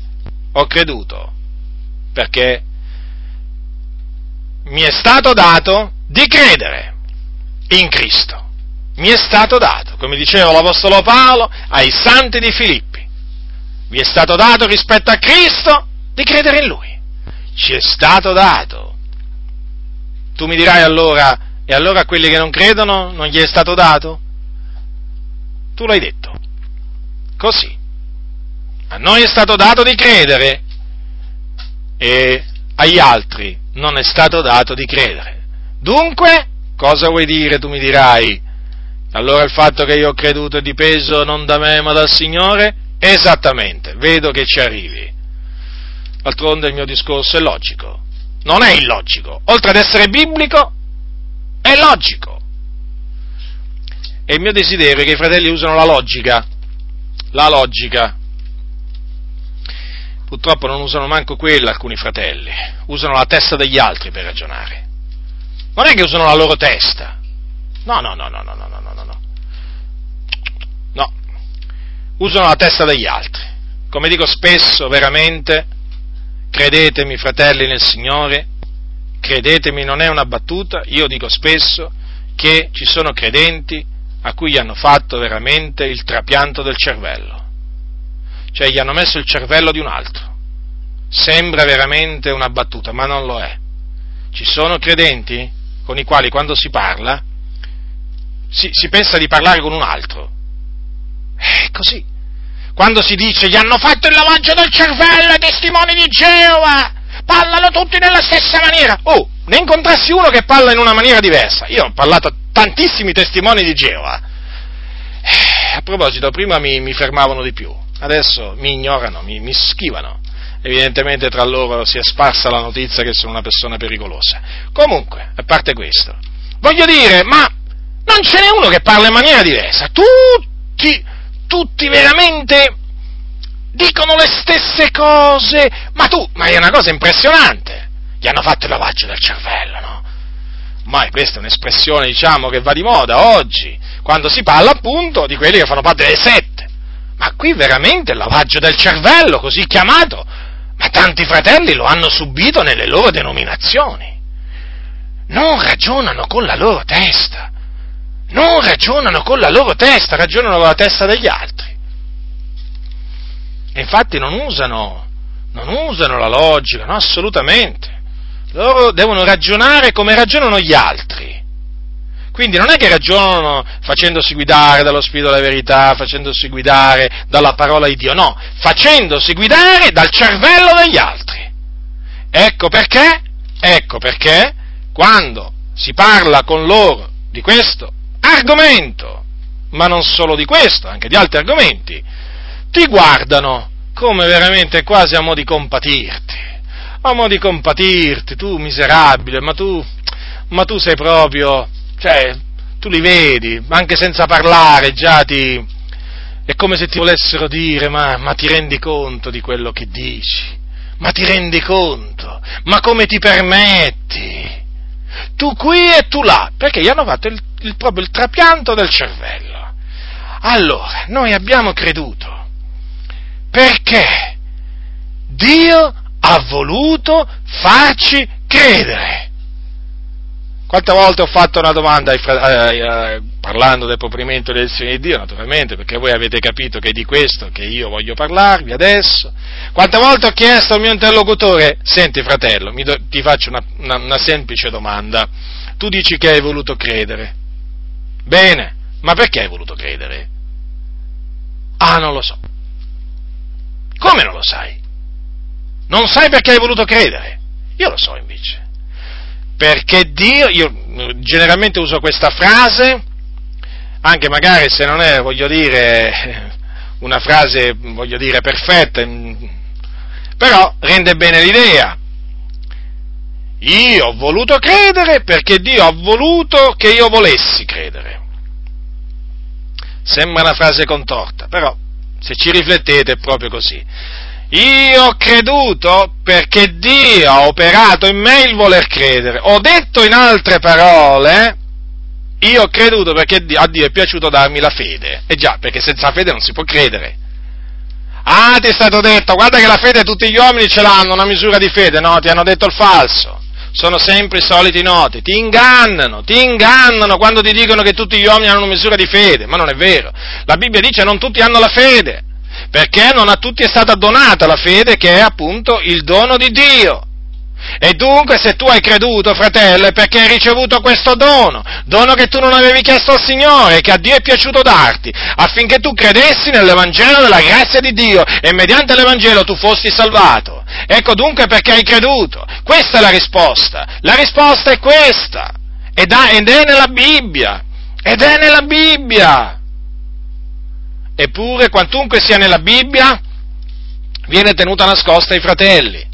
ho creduto perché mi è stato dato di credere in Cristo. Mi è stato dato, come diceva l'Apostolo Paolo, ai santi di Filippi. Vi è stato dato rispetto a Cristo di credere in Lui. Ci è stato dato. Tu mi dirai allora, e allora a quelli che non credono non gli è stato dato? Tu l'hai detto. Così. A noi è stato dato di credere e agli altri non è stato dato di credere. Dunque, cosa vuoi dire, tu mi dirai? Allora il fatto che io ho creduto è dipeso non da me ma dal Signore? Esattamente, vedo che ci arrivi. D'altronde il mio discorso è logico, non è illogico. Oltre ad essere biblico, è logico. E il mio desiderio è che i fratelli usano la logica, la logica, Purtroppo non usano manco quella alcuni fratelli, usano la testa degli altri per ragionare. Non è che usano la loro testa. No, no, no, no, no, no, no, no, no. No. Usano la testa degli altri. Come dico spesso, veramente, credetemi fratelli nel Signore, credetemi, non è una battuta, io dico spesso che ci sono credenti a cui hanno fatto veramente il trapianto del cervello cioè gli hanno messo il cervello di un altro. Sembra veramente una battuta, ma non lo è. Ci sono credenti con i quali quando si parla si, si pensa di parlare con un altro. È così. Quando si dice gli hanno fatto il lavaggio del cervello ai testimoni di Geova, parlano tutti nella stessa maniera. Oh, ne incontrassi uno che parla in una maniera diversa. Io ho parlato a tantissimi testimoni di Geova. Eh, a proposito, prima mi, mi fermavano di più adesso mi ignorano, mi, mi schivano. Evidentemente tra loro si è sparsa la notizia che sono una persona pericolosa. Comunque, a parte questo, voglio dire, ma non ce n'è uno che parla in maniera diversa. Tutti, tutti veramente dicono le stesse cose. Ma tu, ma è una cosa impressionante. Gli hanno fatto il lavaggio del cervello, no? Ma questa è un'espressione, diciamo, che va di moda oggi, quando si parla appunto di quelli che fanno parte delle sette. Ma qui veramente il lavaggio del cervello, così chiamato, ma tanti fratelli lo hanno subito nelle loro denominazioni. Non ragionano con la loro testa, non ragionano con la loro testa, ragionano con la testa degli altri. E infatti non usano, non usano la logica, no, assolutamente. Loro devono ragionare come ragionano gli altri. Quindi non è che ragionano facendosi guidare dallo Spirito della verità, facendosi guidare dalla parola di Dio, no, facendosi guidare dal cervello degli altri. Ecco perché, ecco perché, quando si parla con loro di questo argomento, ma non solo di questo, anche di altri argomenti, ti guardano come veramente quasi a mo' di compatirti. A mo' di compatirti, tu miserabile, ma tu, ma tu sei proprio, cioè, tu li vedi, anche senza parlare, già ti... È come se ti volessero dire, ma, ma ti rendi conto di quello che dici? Ma ti rendi conto? Ma come ti permetti? Tu qui e tu là, perché gli hanno fatto il, il, proprio il trapianto del cervello. Allora, noi abbiamo creduto perché Dio ha voluto farci credere. Quante volte ho fatto una domanda ai, eh, eh, parlando del proprimento delle elezioni di Dio, naturalmente, perché voi avete capito che è di questo che io voglio parlarvi adesso. Quante volte ho chiesto al mio interlocutore, senti fratello, do, ti faccio una, una, una semplice domanda, tu dici che hai voluto credere. Bene, ma perché hai voluto credere? Ah, non lo so. Come non lo sai? Non sai perché hai voluto credere? Io lo so invece perché Dio, io generalmente uso questa frase, anche magari se non è, voglio dire, una frase, voglio dire, perfetta, però rende bene l'idea. Io ho voluto credere perché Dio ha voluto che io volessi credere. Sembra una frase contorta, però se ci riflettete è proprio così. Io ho creduto perché Dio ha operato in me il voler credere. Ho detto in altre parole, io ho creduto perché a Dio è piaciuto darmi la fede. E già, perché senza fede non si può credere. Ah, ti è stato detto, guarda che la fede tutti gli uomini ce l'hanno, una misura di fede. No, ti hanno detto il falso. Sono sempre i soliti noti. Ti ingannano, ti ingannano quando ti dicono che tutti gli uomini hanno una misura di fede. Ma non è vero. La Bibbia dice che non tutti hanno la fede perché non a tutti è stata donata la fede che è appunto il dono di Dio. E dunque se tu hai creduto, fratello, è perché hai ricevuto questo dono, dono che tu non avevi chiesto al Signore, che a Dio è piaciuto darti, affinché tu credessi nell'Evangelo della grazia di Dio e mediante l'Evangelo tu fossi salvato. Ecco dunque perché hai creduto. Questa è la risposta. La risposta è questa. Ed è nella Bibbia. Ed è nella Bibbia. Eppure, quantunque sia nella Bibbia, viene tenuta nascosta ai fratelli.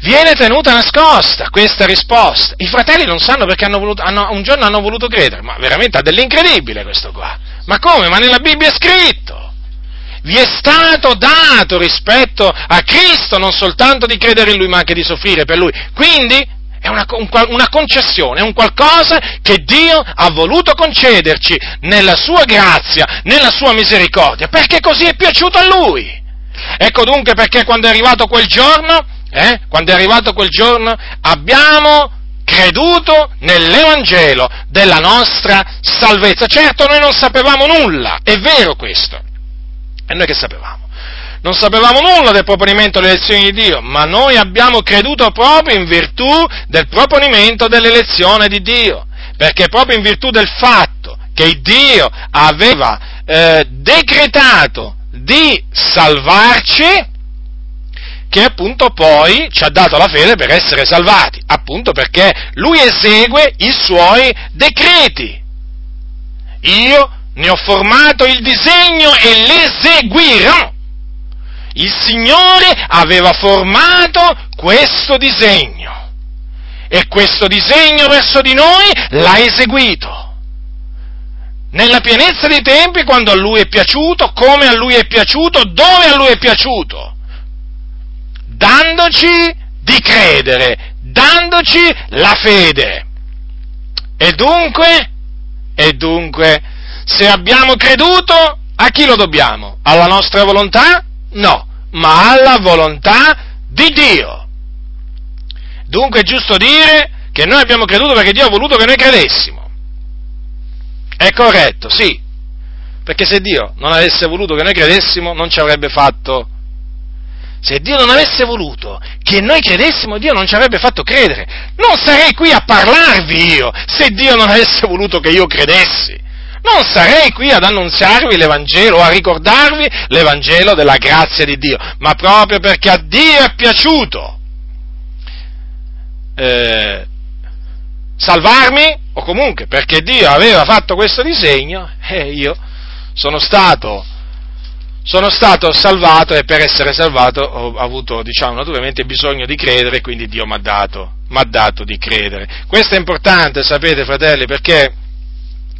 Viene tenuta nascosta questa risposta. I fratelli non sanno perché hanno voluto, hanno, un giorno hanno voluto credere, ma veramente ha dell'incredibile questo qua. Ma come? Ma nella Bibbia è scritto. Vi è stato dato rispetto a Cristo non soltanto di credere in Lui, ma anche di soffrire per Lui. Quindi è una, una, concessione, è un qualcosa che Dio ha voluto concederci nella sua grazia, nella sua misericordia, perché così è piaciuto a Lui. Ecco dunque perché quando è arrivato quel giorno, eh, quando è arrivato quel giorno, abbiamo creduto nell'Evangelo della nostra salvezza. Certo noi non sapevamo nulla, è vero questo. E noi che sapevamo? Non sapevamo nulla del proponimento delle elezioni di Dio, ma noi abbiamo creduto proprio in virtù del proponimento dell'elezione di Dio, perché proprio in virtù del fatto che Dio aveva eh, decretato di salvarci, che appunto poi ci ha dato la fede per essere salvati, appunto perché Lui esegue i suoi decreti. Io ne ho formato il disegno e l'eseguirò il Signore aveva formato questo disegno e questo disegno verso di noi l'ha eseguito. Nella pienezza dei tempi, quando a Lui è piaciuto, come a Lui è piaciuto, dove a Lui è piaciuto, dandoci di credere, dandoci la fede. E dunque, e dunque, se abbiamo creduto, a chi lo dobbiamo? Alla nostra volontà? No, ma alla volontà di Dio. Dunque è giusto dire che noi abbiamo creduto perché Dio ha voluto che noi credessimo. È corretto, sì, perché se Dio non avesse voluto che noi credessimo non ci avrebbe fatto. Se Dio non avesse voluto che noi credessimo, Dio non ci avrebbe fatto credere. Non sarei qui a parlarvi io se Dio non avesse voluto che io credessi non sarei qui ad annunziarvi l'Evangelo o a ricordarvi l'Evangelo della grazia di Dio, ma proprio perché a Dio è piaciuto eh, salvarmi, o comunque perché Dio aveva fatto questo disegno, e eh, io sono stato, sono stato salvato e per essere salvato ho avuto, diciamo, naturalmente bisogno di credere, quindi Dio mi ha dato, dato di credere. Questo è importante, sapete, fratelli, perché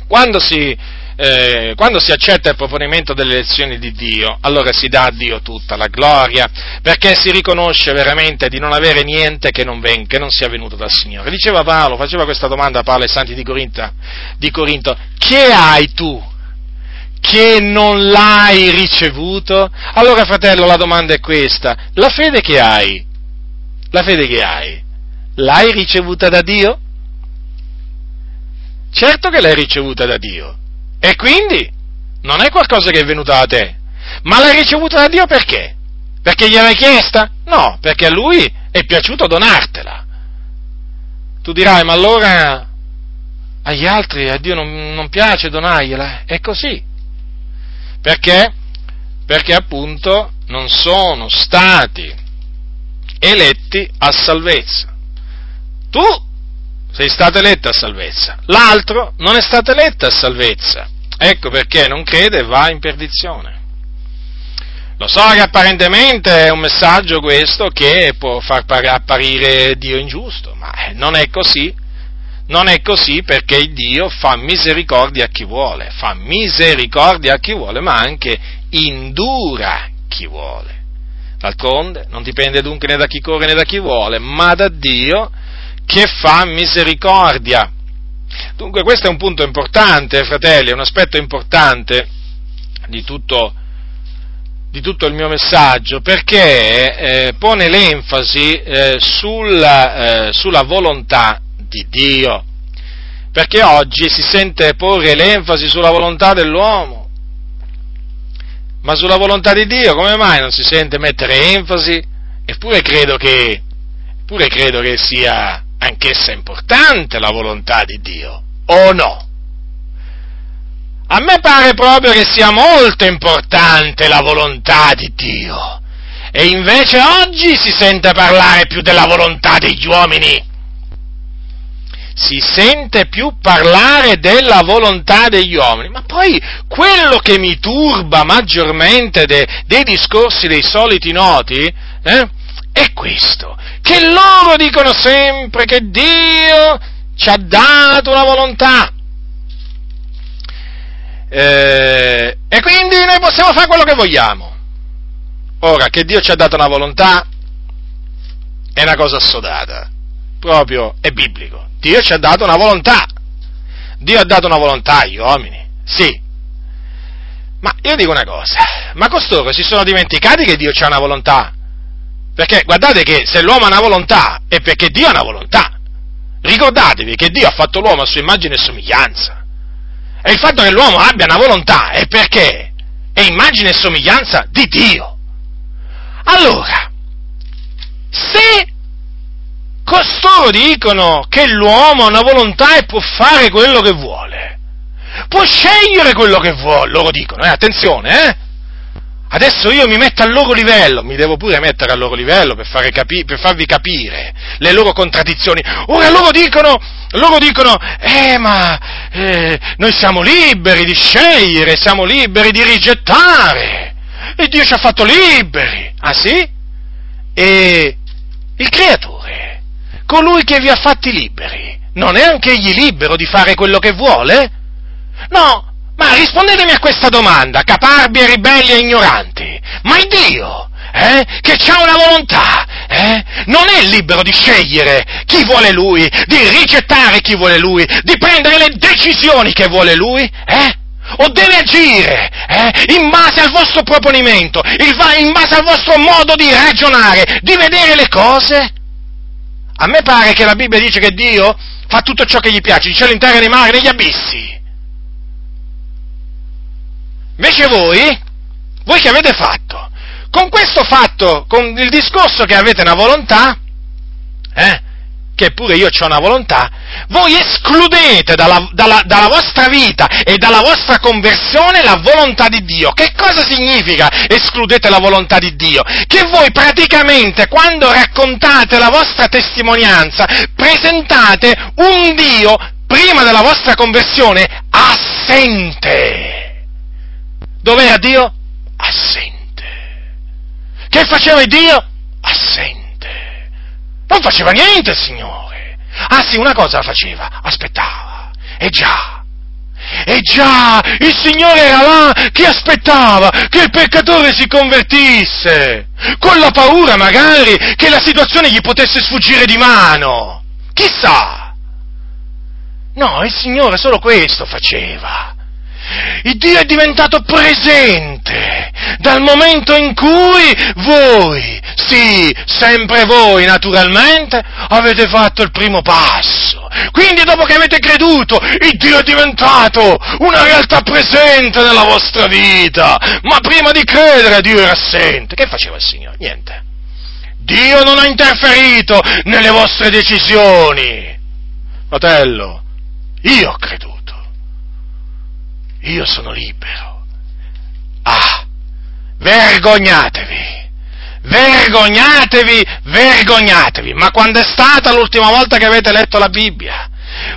quando si, eh, quando si accetta il proponimento delle elezioni di Dio, allora si dà a Dio tutta la gloria, perché si riconosce veramente di non avere niente che non, ven- che non sia venuto dal Signore. Diceva Paolo, faceva questa domanda a Paolo ai santi di Corinto, di Corinto che hai tu? che non l'hai ricevuto? Allora, fratello, la domanda è questa: la fede che hai, la fede che hai, l'hai ricevuta da Dio? Certo che l'hai ricevuta da Dio. E quindi non è qualcosa che è venuto da te. Ma l'hai ricevuta da Dio perché? Perché gliel'hai chiesta? No, perché a lui è piaciuto donartela. Tu dirai, ma allora agli altri, a Dio non, non piace donargliela? È così. Perché? Perché appunto non sono stati eletti a salvezza. Tu sei stato eletto a salvezza, l'altro non è stato eletto a salvezza. Ecco perché non crede e va in perdizione. Lo so che apparentemente è un messaggio questo che può far apparire Dio ingiusto, ma non è così. Non è così perché Dio fa misericordia a chi vuole, fa misericordia a chi vuole, ma anche indura chi vuole. D'altronde non dipende dunque né da chi corre né da chi vuole, ma da Dio che fa misericordia. Dunque questo è un punto importante, fratelli, è un aspetto importante di tutto, di tutto il mio messaggio, perché eh, pone l'enfasi eh, sulla, eh, sulla volontà di Dio. Perché oggi si sente porre l'enfasi sulla volontà dell'uomo, ma sulla volontà di Dio come mai non si sente mettere enfasi? Eppure credo che, eppure credo che sia anch'essa importante la volontà di Dio, o no? A me pare proprio che sia molto importante la volontà di Dio. E invece oggi si sente parlare più della volontà degli uomini. Si sente più parlare della volontà degli uomini. Ma poi quello che mi turba maggiormente de, dei discorsi dei soliti noti eh, è questo, che loro dicono sempre che Dio ci ha dato una volontà eh, e quindi noi possiamo fare quello che vogliamo. Ora, che Dio ci ha dato una volontà è una cosa assodata, proprio è biblico. Dio ci ha dato una volontà. Dio ha dato una volontà agli uomini, sì. Ma io dico una cosa, ma costoro si sono dimenticati che Dio ha una volontà? Perché guardate che se l'uomo ha una volontà è perché Dio ha una volontà. Ricordatevi che Dio ha fatto l'uomo a sua immagine e somiglianza. E il fatto che l'uomo abbia una volontà è perché è immagine e somiglianza di Dio. Allora, se costoro dicono che l'uomo ha una volontà e può fare quello che vuole, può scegliere quello che vuole, loro dicono, eh, attenzione, eh? Adesso io mi metto al loro livello, mi devo pure mettere al loro livello per, capi- per farvi capire le loro contraddizioni. Ora loro dicono, loro dicono, eh ma eh, noi siamo liberi di scegliere, siamo liberi di rigettare. E Dio ci ha fatto liberi. Ah sì? E il creatore, colui che vi ha fatti liberi, non è anche egli libero di fare quello che vuole? No, ma rispondetemi a questa domanda, caparbi e ribelli e ignoranti. Ma il Dio, eh, che ha una volontà, eh, non è libero di scegliere chi vuole Lui, di rigettare chi vuole Lui, di prendere le decisioni che vuole Lui, eh? O deve agire eh, in base al vostro proponimento, in base al vostro modo di ragionare, di vedere le cose? A me pare che la Bibbia dice che Dio fa tutto ciò che gli piace, in cielo, in terra, nei mari, negli abissi. Invece voi, voi che avete fatto? Con questo fatto, con il discorso che avete una volontà, eh, che pure io ho una volontà, voi escludete dalla, dalla, dalla, vostra vita e dalla vostra conversione la volontà di Dio. Che cosa significa escludete la volontà di Dio? Che voi praticamente quando raccontate la vostra testimonianza presentate un Dio prima della vostra conversione assente. Dov'era Dio? Assente. Che faceva Dio? Assente. Non faceva niente il Signore. Ah sì, una cosa faceva, aspettava. E già, e già, il Signore era là che aspettava che il peccatore si convertisse, con la paura magari che la situazione gli potesse sfuggire di mano. Chissà. No, il Signore solo questo faceva. Il Dio è diventato presente dal momento in cui voi, sì, sempre voi naturalmente, avete fatto il primo passo. Quindi dopo che avete creduto, il Dio è diventato una realtà presente nella vostra vita. Ma prima di credere Dio era assente. Che faceva il Signore? Niente. Dio non ha interferito nelle vostre decisioni. Fratello, io ho creduto io sono libero. Ah, vergognatevi! Vergognatevi, vergognatevi! Ma quando è stata l'ultima volta che avete letto la Bibbia?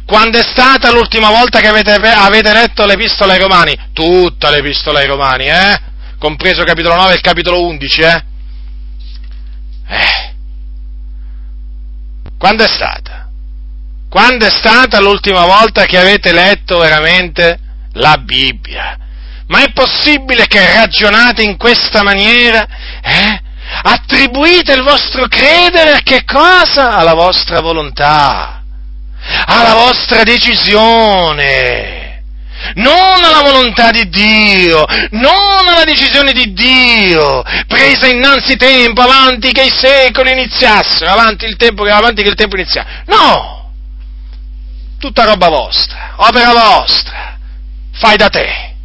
Quando è stata l'ultima volta che avete, avete letto l'Epistola ai Romani? Tutta l'Epistola ai Romani, eh? compreso il capitolo 9 e il capitolo 11, eh? Eh. Quando è stata? Quando è stata l'ultima volta che avete letto veramente la Bibbia? Ma è possibile che ragionate in questa maniera? Eh? Attribuite il vostro credere a che cosa? Alla vostra volontà, alla vostra decisione non alla volontà di Dio, non alla decisione di Dio, presa innanzi tempo, avanti che i secoli iniziassero, avanti, il tempo, avanti che il tempo iniziasse. No! Tutta roba vostra, opera vostra, fai da te.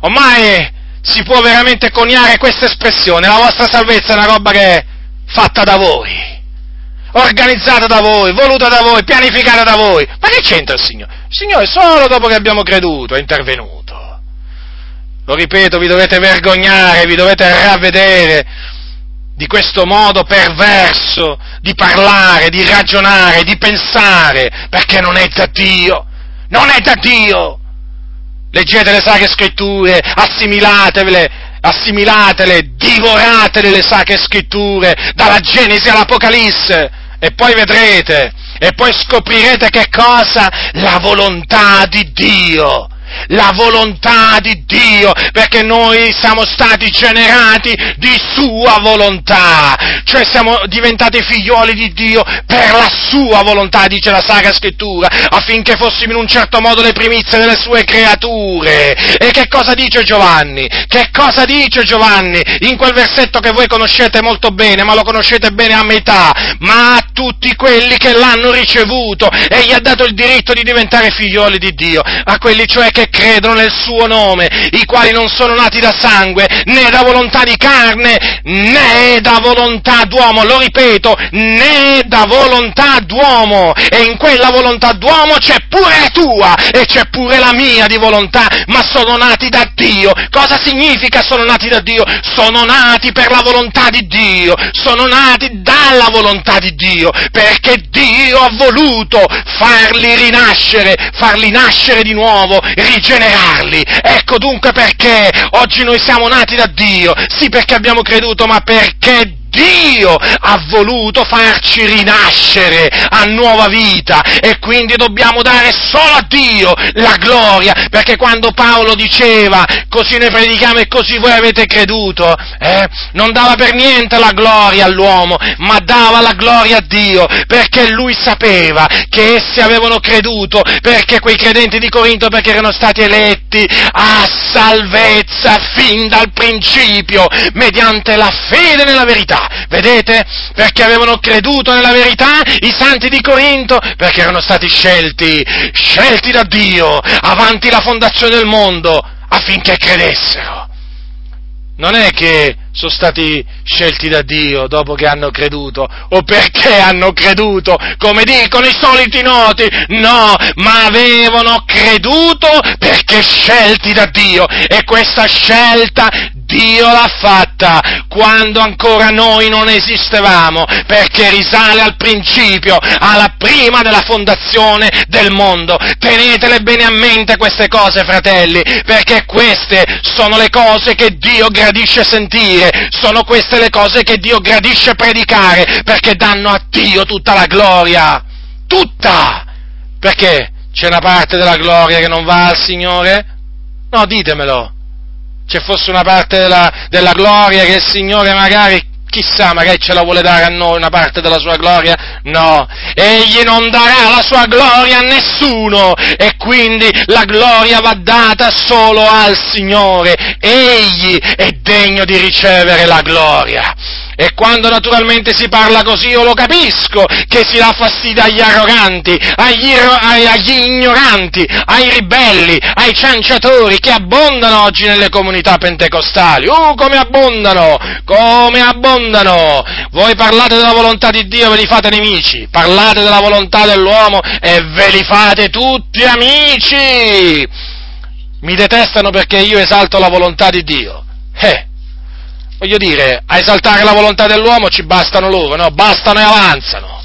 Ormai si può veramente coniare questa espressione, la vostra salvezza è una roba che è fatta da voi, organizzata da voi, voluta da voi, pianificata da voi. Ma che c'entra il Signore? Il Signore solo dopo che abbiamo creduto è intervenuto. Lo ripeto, vi dovete vergognare, vi dovete ravvedere di questo modo perverso di parlare, di ragionare, di pensare, perché non è da Dio, non è da Dio. Leggete le sacre scritture, assimilatevele, assimilatele, divoratele le sacre scritture, dalla Genesi all'Apocalisse, e poi vedrete, e poi scoprirete che cosa? La volontà di Dio la volontà di Dio, perché noi siamo stati generati di Sua volontà, cioè siamo diventati figlioli di Dio per la Sua volontà, dice la Sacra Scrittura, affinché fossimo in un certo modo le primizie delle Sue creature. E che cosa dice Giovanni? Che cosa dice Giovanni in quel versetto che voi conoscete molto bene, ma lo conoscete bene a metà, ma a tutti quelli che l'hanno ricevuto e gli ha dato il diritto di diventare figlioli di Dio, a quelli cioè che che credono nel suo nome, i quali non sono nati da sangue, né da volontà di carne, né da volontà d'uomo, lo ripeto, né da volontà d'uomo, e in quella volontà d'uomo c'è pure la tua e c'è pure la mia di volontà, ma sono nati da Dio. Cosa significa sono nati da Dio? Sono nati per la volontà di Dio, sono nati dalla volontà di Dio, perché Dio ha voluto farli rinascere, farli nascere di nuovo, rigenerarli. Ecco dunque perché oggi noi siamo nati da Dio, sì perché abbiamo creduto, ma perché Dio ha voluto farci rinascere a nuova vita e quindi dobbiamo dare solo a Dio la gloria, perché quando Paolo diceva così noi predichiamo e così voi avete creduto, eh, non dava per niente la gloria all'uomo, ma dava la gloria a Dio, perché lui sapeva che essi avevano creduto, perché quei credenti di Corinto, perché erano stati eletti a salvezza fin dal principio, mediante la fede nella verità vedete? Perché avevano creduto nella verità i santi di Corinto, perché erano stati scelti, scelti da Dio avanti la fondazione del mondo affinché credessero. Non è che sono stati scelti da Dio dopo che hanno creduto. O perché hanno creduto, come dicono i soliti noti, no, ma avevano creduto perché scelti da Dio. E questa scelta Dio l'ha fatta quando ancora noi non esistevamo, perché risale al principio, alla prima della fondazione del mondo. Tenetele bene a mente queste cose, fratelli, perché queste sono le cose che Dio gradisce sentire, sono queste le cose che Dio gradisce predicare, perché danno a Dio tutta la gloria. Tutta! Perché c'è una parte della gloria che non va al Signore? No, ditemelo ci fosse una parte della, della gloria che il Signore magari chissà, magari ce la vuole dare a noi una parte della sua gloria? No, egli non darà la sua gloria a nessuno e quindi la gloria va data solo al Signore. Egli è degno di ricevere la gloria. E quando naturalmente si parla così io lo capisco, che si dà fastidio agli arroganti, agli, agli ignoranti, ai ribelli, ai cianciatori che abbondano oggi nelle comunità pentecostali. Uh, come abbondano! Come abbondano! Voi parlate della volontà di Dio e ve li fate nemici, parlate della volontà dell'uomo e ve li fate tutti amici! Mi detestano perché io esalto la volontà di Dio. Eh, Voglio dire, a esaltare la volontà dell'uomo ci bastano loro, no? Bastano e avanzano.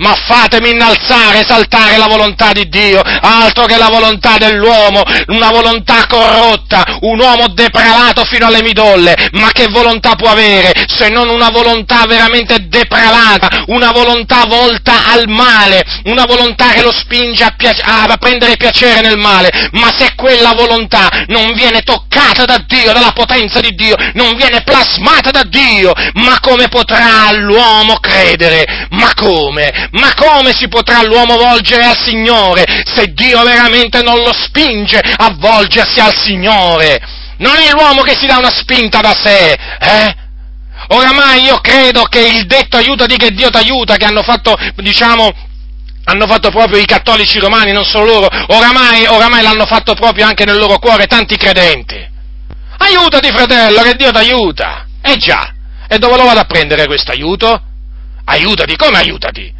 Ma fatemi innalzare, esaltare la volontà di Dio, altro che la volontà dell'uomo, una volontà corrotta, un uomo depravato fino alle midolle, ma che volontà può avere se non una volontà veramente depravata, una volontà volta al male, una volontà che lo spinge a, piace- a prendere piacere nel male, ma se quella volontà non viene toccata da Dio, dalla potenza di Dio, non viene plasmata da Dio, ma come potrà l'uomo credere? Ma come? Ma come si potrà l'uomo volgere al Signore se Dio veramente non lo spinge a volgersi al Signore? Non è l'uomo che si dà una spinta da sé, eh? Oramai io credo che il detto aiutati che Dio ti aiuta, che hanno fatto, diciamo, hanno fatto proprio i cattolici romani, non solo loro, oramai, oramai l'hanno fatto proprio anche nel loro cuore tanti credenti. Aiutati fratello, che Dio ti aiuta. Eh già, e dove lo vado a prendere questo aiuto? Aiutati, come aiutati?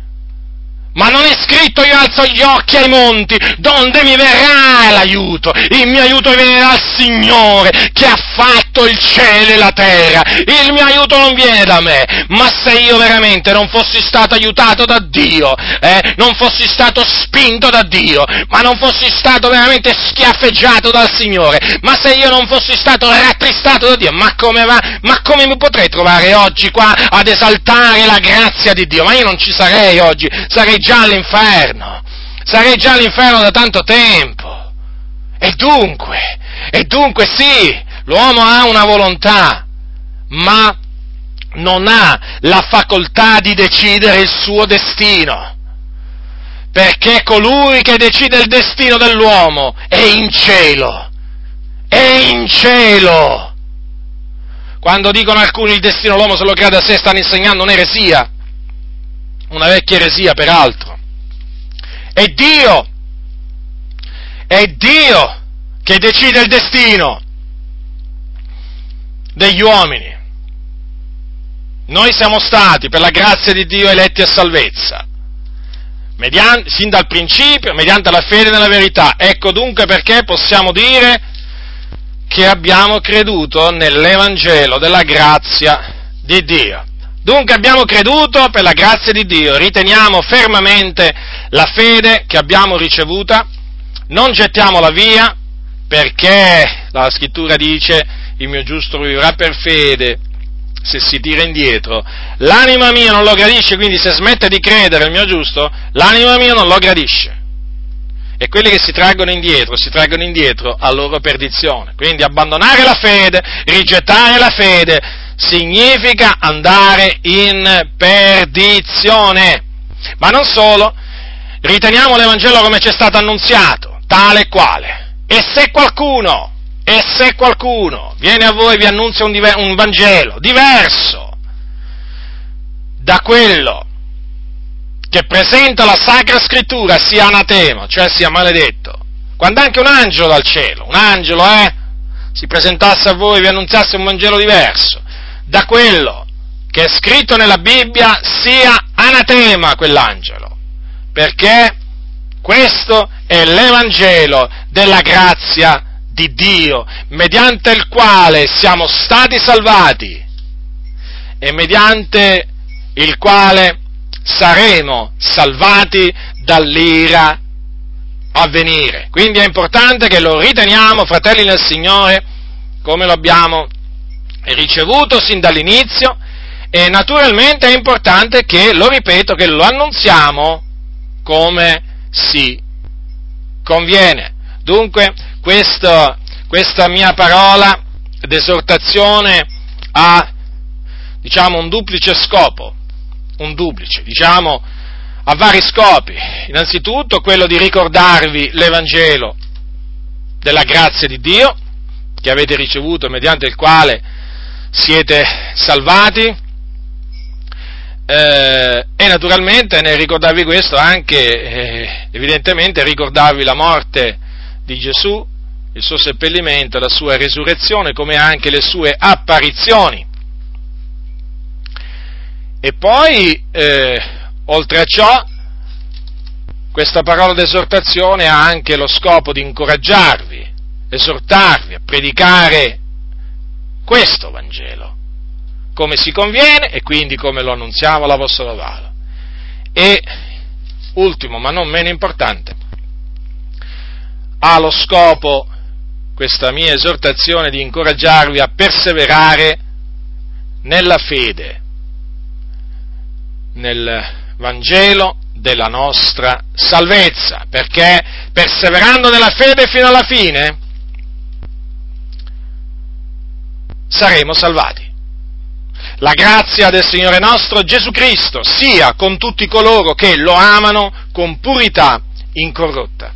Ma non è scritto io alzo gli occhi ai monti, donde mi verrà l'aiuto? Il mio aiuto viene dal Signore che ha fatto il cielo e la terra. Il mio aiuto non viene da me, ma se io veramente non fossi stato aiutato da Dio, eh, non fossi stato spinto da Dio, ma non fossi stato veramente schiaffeggiato dal Signore, ma se io non fossi stato rattristato da Dio, ma come va? Ma come mi potrei trovare oggi qua ad esaltare la grazia di Dio? Ma io non ci sarei oggi, sarei già all'inferno, sarei già all'inferno da tanto tempo. E dunque, e dunque sì, l'uomo ha una volontà, ma non ha la facoltà di decidere il suo destino. Perché colui che decide il destino dell'uomo è in cielo. È in cielo. Quando dicono alcuni il destino dell'uomo se lo crede a sé stanno insegnando un'eresia una vecchia eresia peraltro. È Dio, è Dio che decide il destino degli uomini. Noi siamo stati, per la grazia di Dio, eletti a salvezza, mediante, sin dal principio, mediante la fede nella verità. Ecco dunque perché possiamo dire che abbiamo creduto nell'Evangelo della grazia di Dio. Dunque abbiamo creduto per la grazia di Dio, riteniamo fermamente la fede che abbiamo ricevuta, non gettiamola via perché la scrittura dice il mio giusto vivrà per fede se si tira indietro. L'anima mia non lo gradisce, quindi se smette di credere il mio giusto, l'anima mia non lo gradisce. E quelli che si traggono indietro, si traggono indietro a loro perdizione. Quindi abbandonare la fede, rigettare la fede, significa andare in perdizione. Ma non solo, riteniamo l'Evangelo come ci è stato annunziato, tale e quale. E se qualcuno, e se qualcuno viene a voi e vi annunzia un, diver- un Vangelo diverso da quello che presenta la Sacra Scrittura, sia anatema, cioè sia maledetto. Quando anche un angelo dal cielo, un angelo, eh, si presentasse a voi e vi annunziasse un Vangelo diverso, da quello che è scritto nella Bibbia sia anatema quell'angelo, perché questo è l'Evangelo della grazia di Dio, mediante il quale siamo stati salvati e mediante il quale saremo salvati dall'ira a venire. Quindi è importante che lo riteniamo, fratelli nel Signore, come lo abbiamo ricevuto sin dall'inizio e naturalmente è importante che, lo ripeto, che lo annunziamo come si conviene. Dunque, questo, questa mia parola d'esortazione ha, diciamo, un duplice scopo, un duplice, diciamo, a vari scopi. Innanzitutto quello di ricordarvi l'Evangelo della grazia di Dio, che avete ricevuto mediante il quale siete salvati. Eh, e naturalmente nel ricordarvi questo anche, eh, evidentemente, ricordarvi la morte di Gesù, il suo seppellimento, la sua resurrezione, come anche le sue apparizioni. E poi, eh, oltre a ciò, questa parola d'esortazione ha anche lo scopo di incoraggiarvi, esortarvi a predicare questo Vangelo, come si conviene e quindi come lo annunziamo all'Apostolo Paolo. E ultimo ma non meno importante, ha lo scopo questa mia esortazione di incoraggiarvi a perseverare nella fede, nel Vangelo della nostra salvezza, perché perseverando nella fede fino alla fine saremo salvati. La grazia del Signore nostro Gesù Cristo sia con tutti coloro che lo amano con purità incorrotta.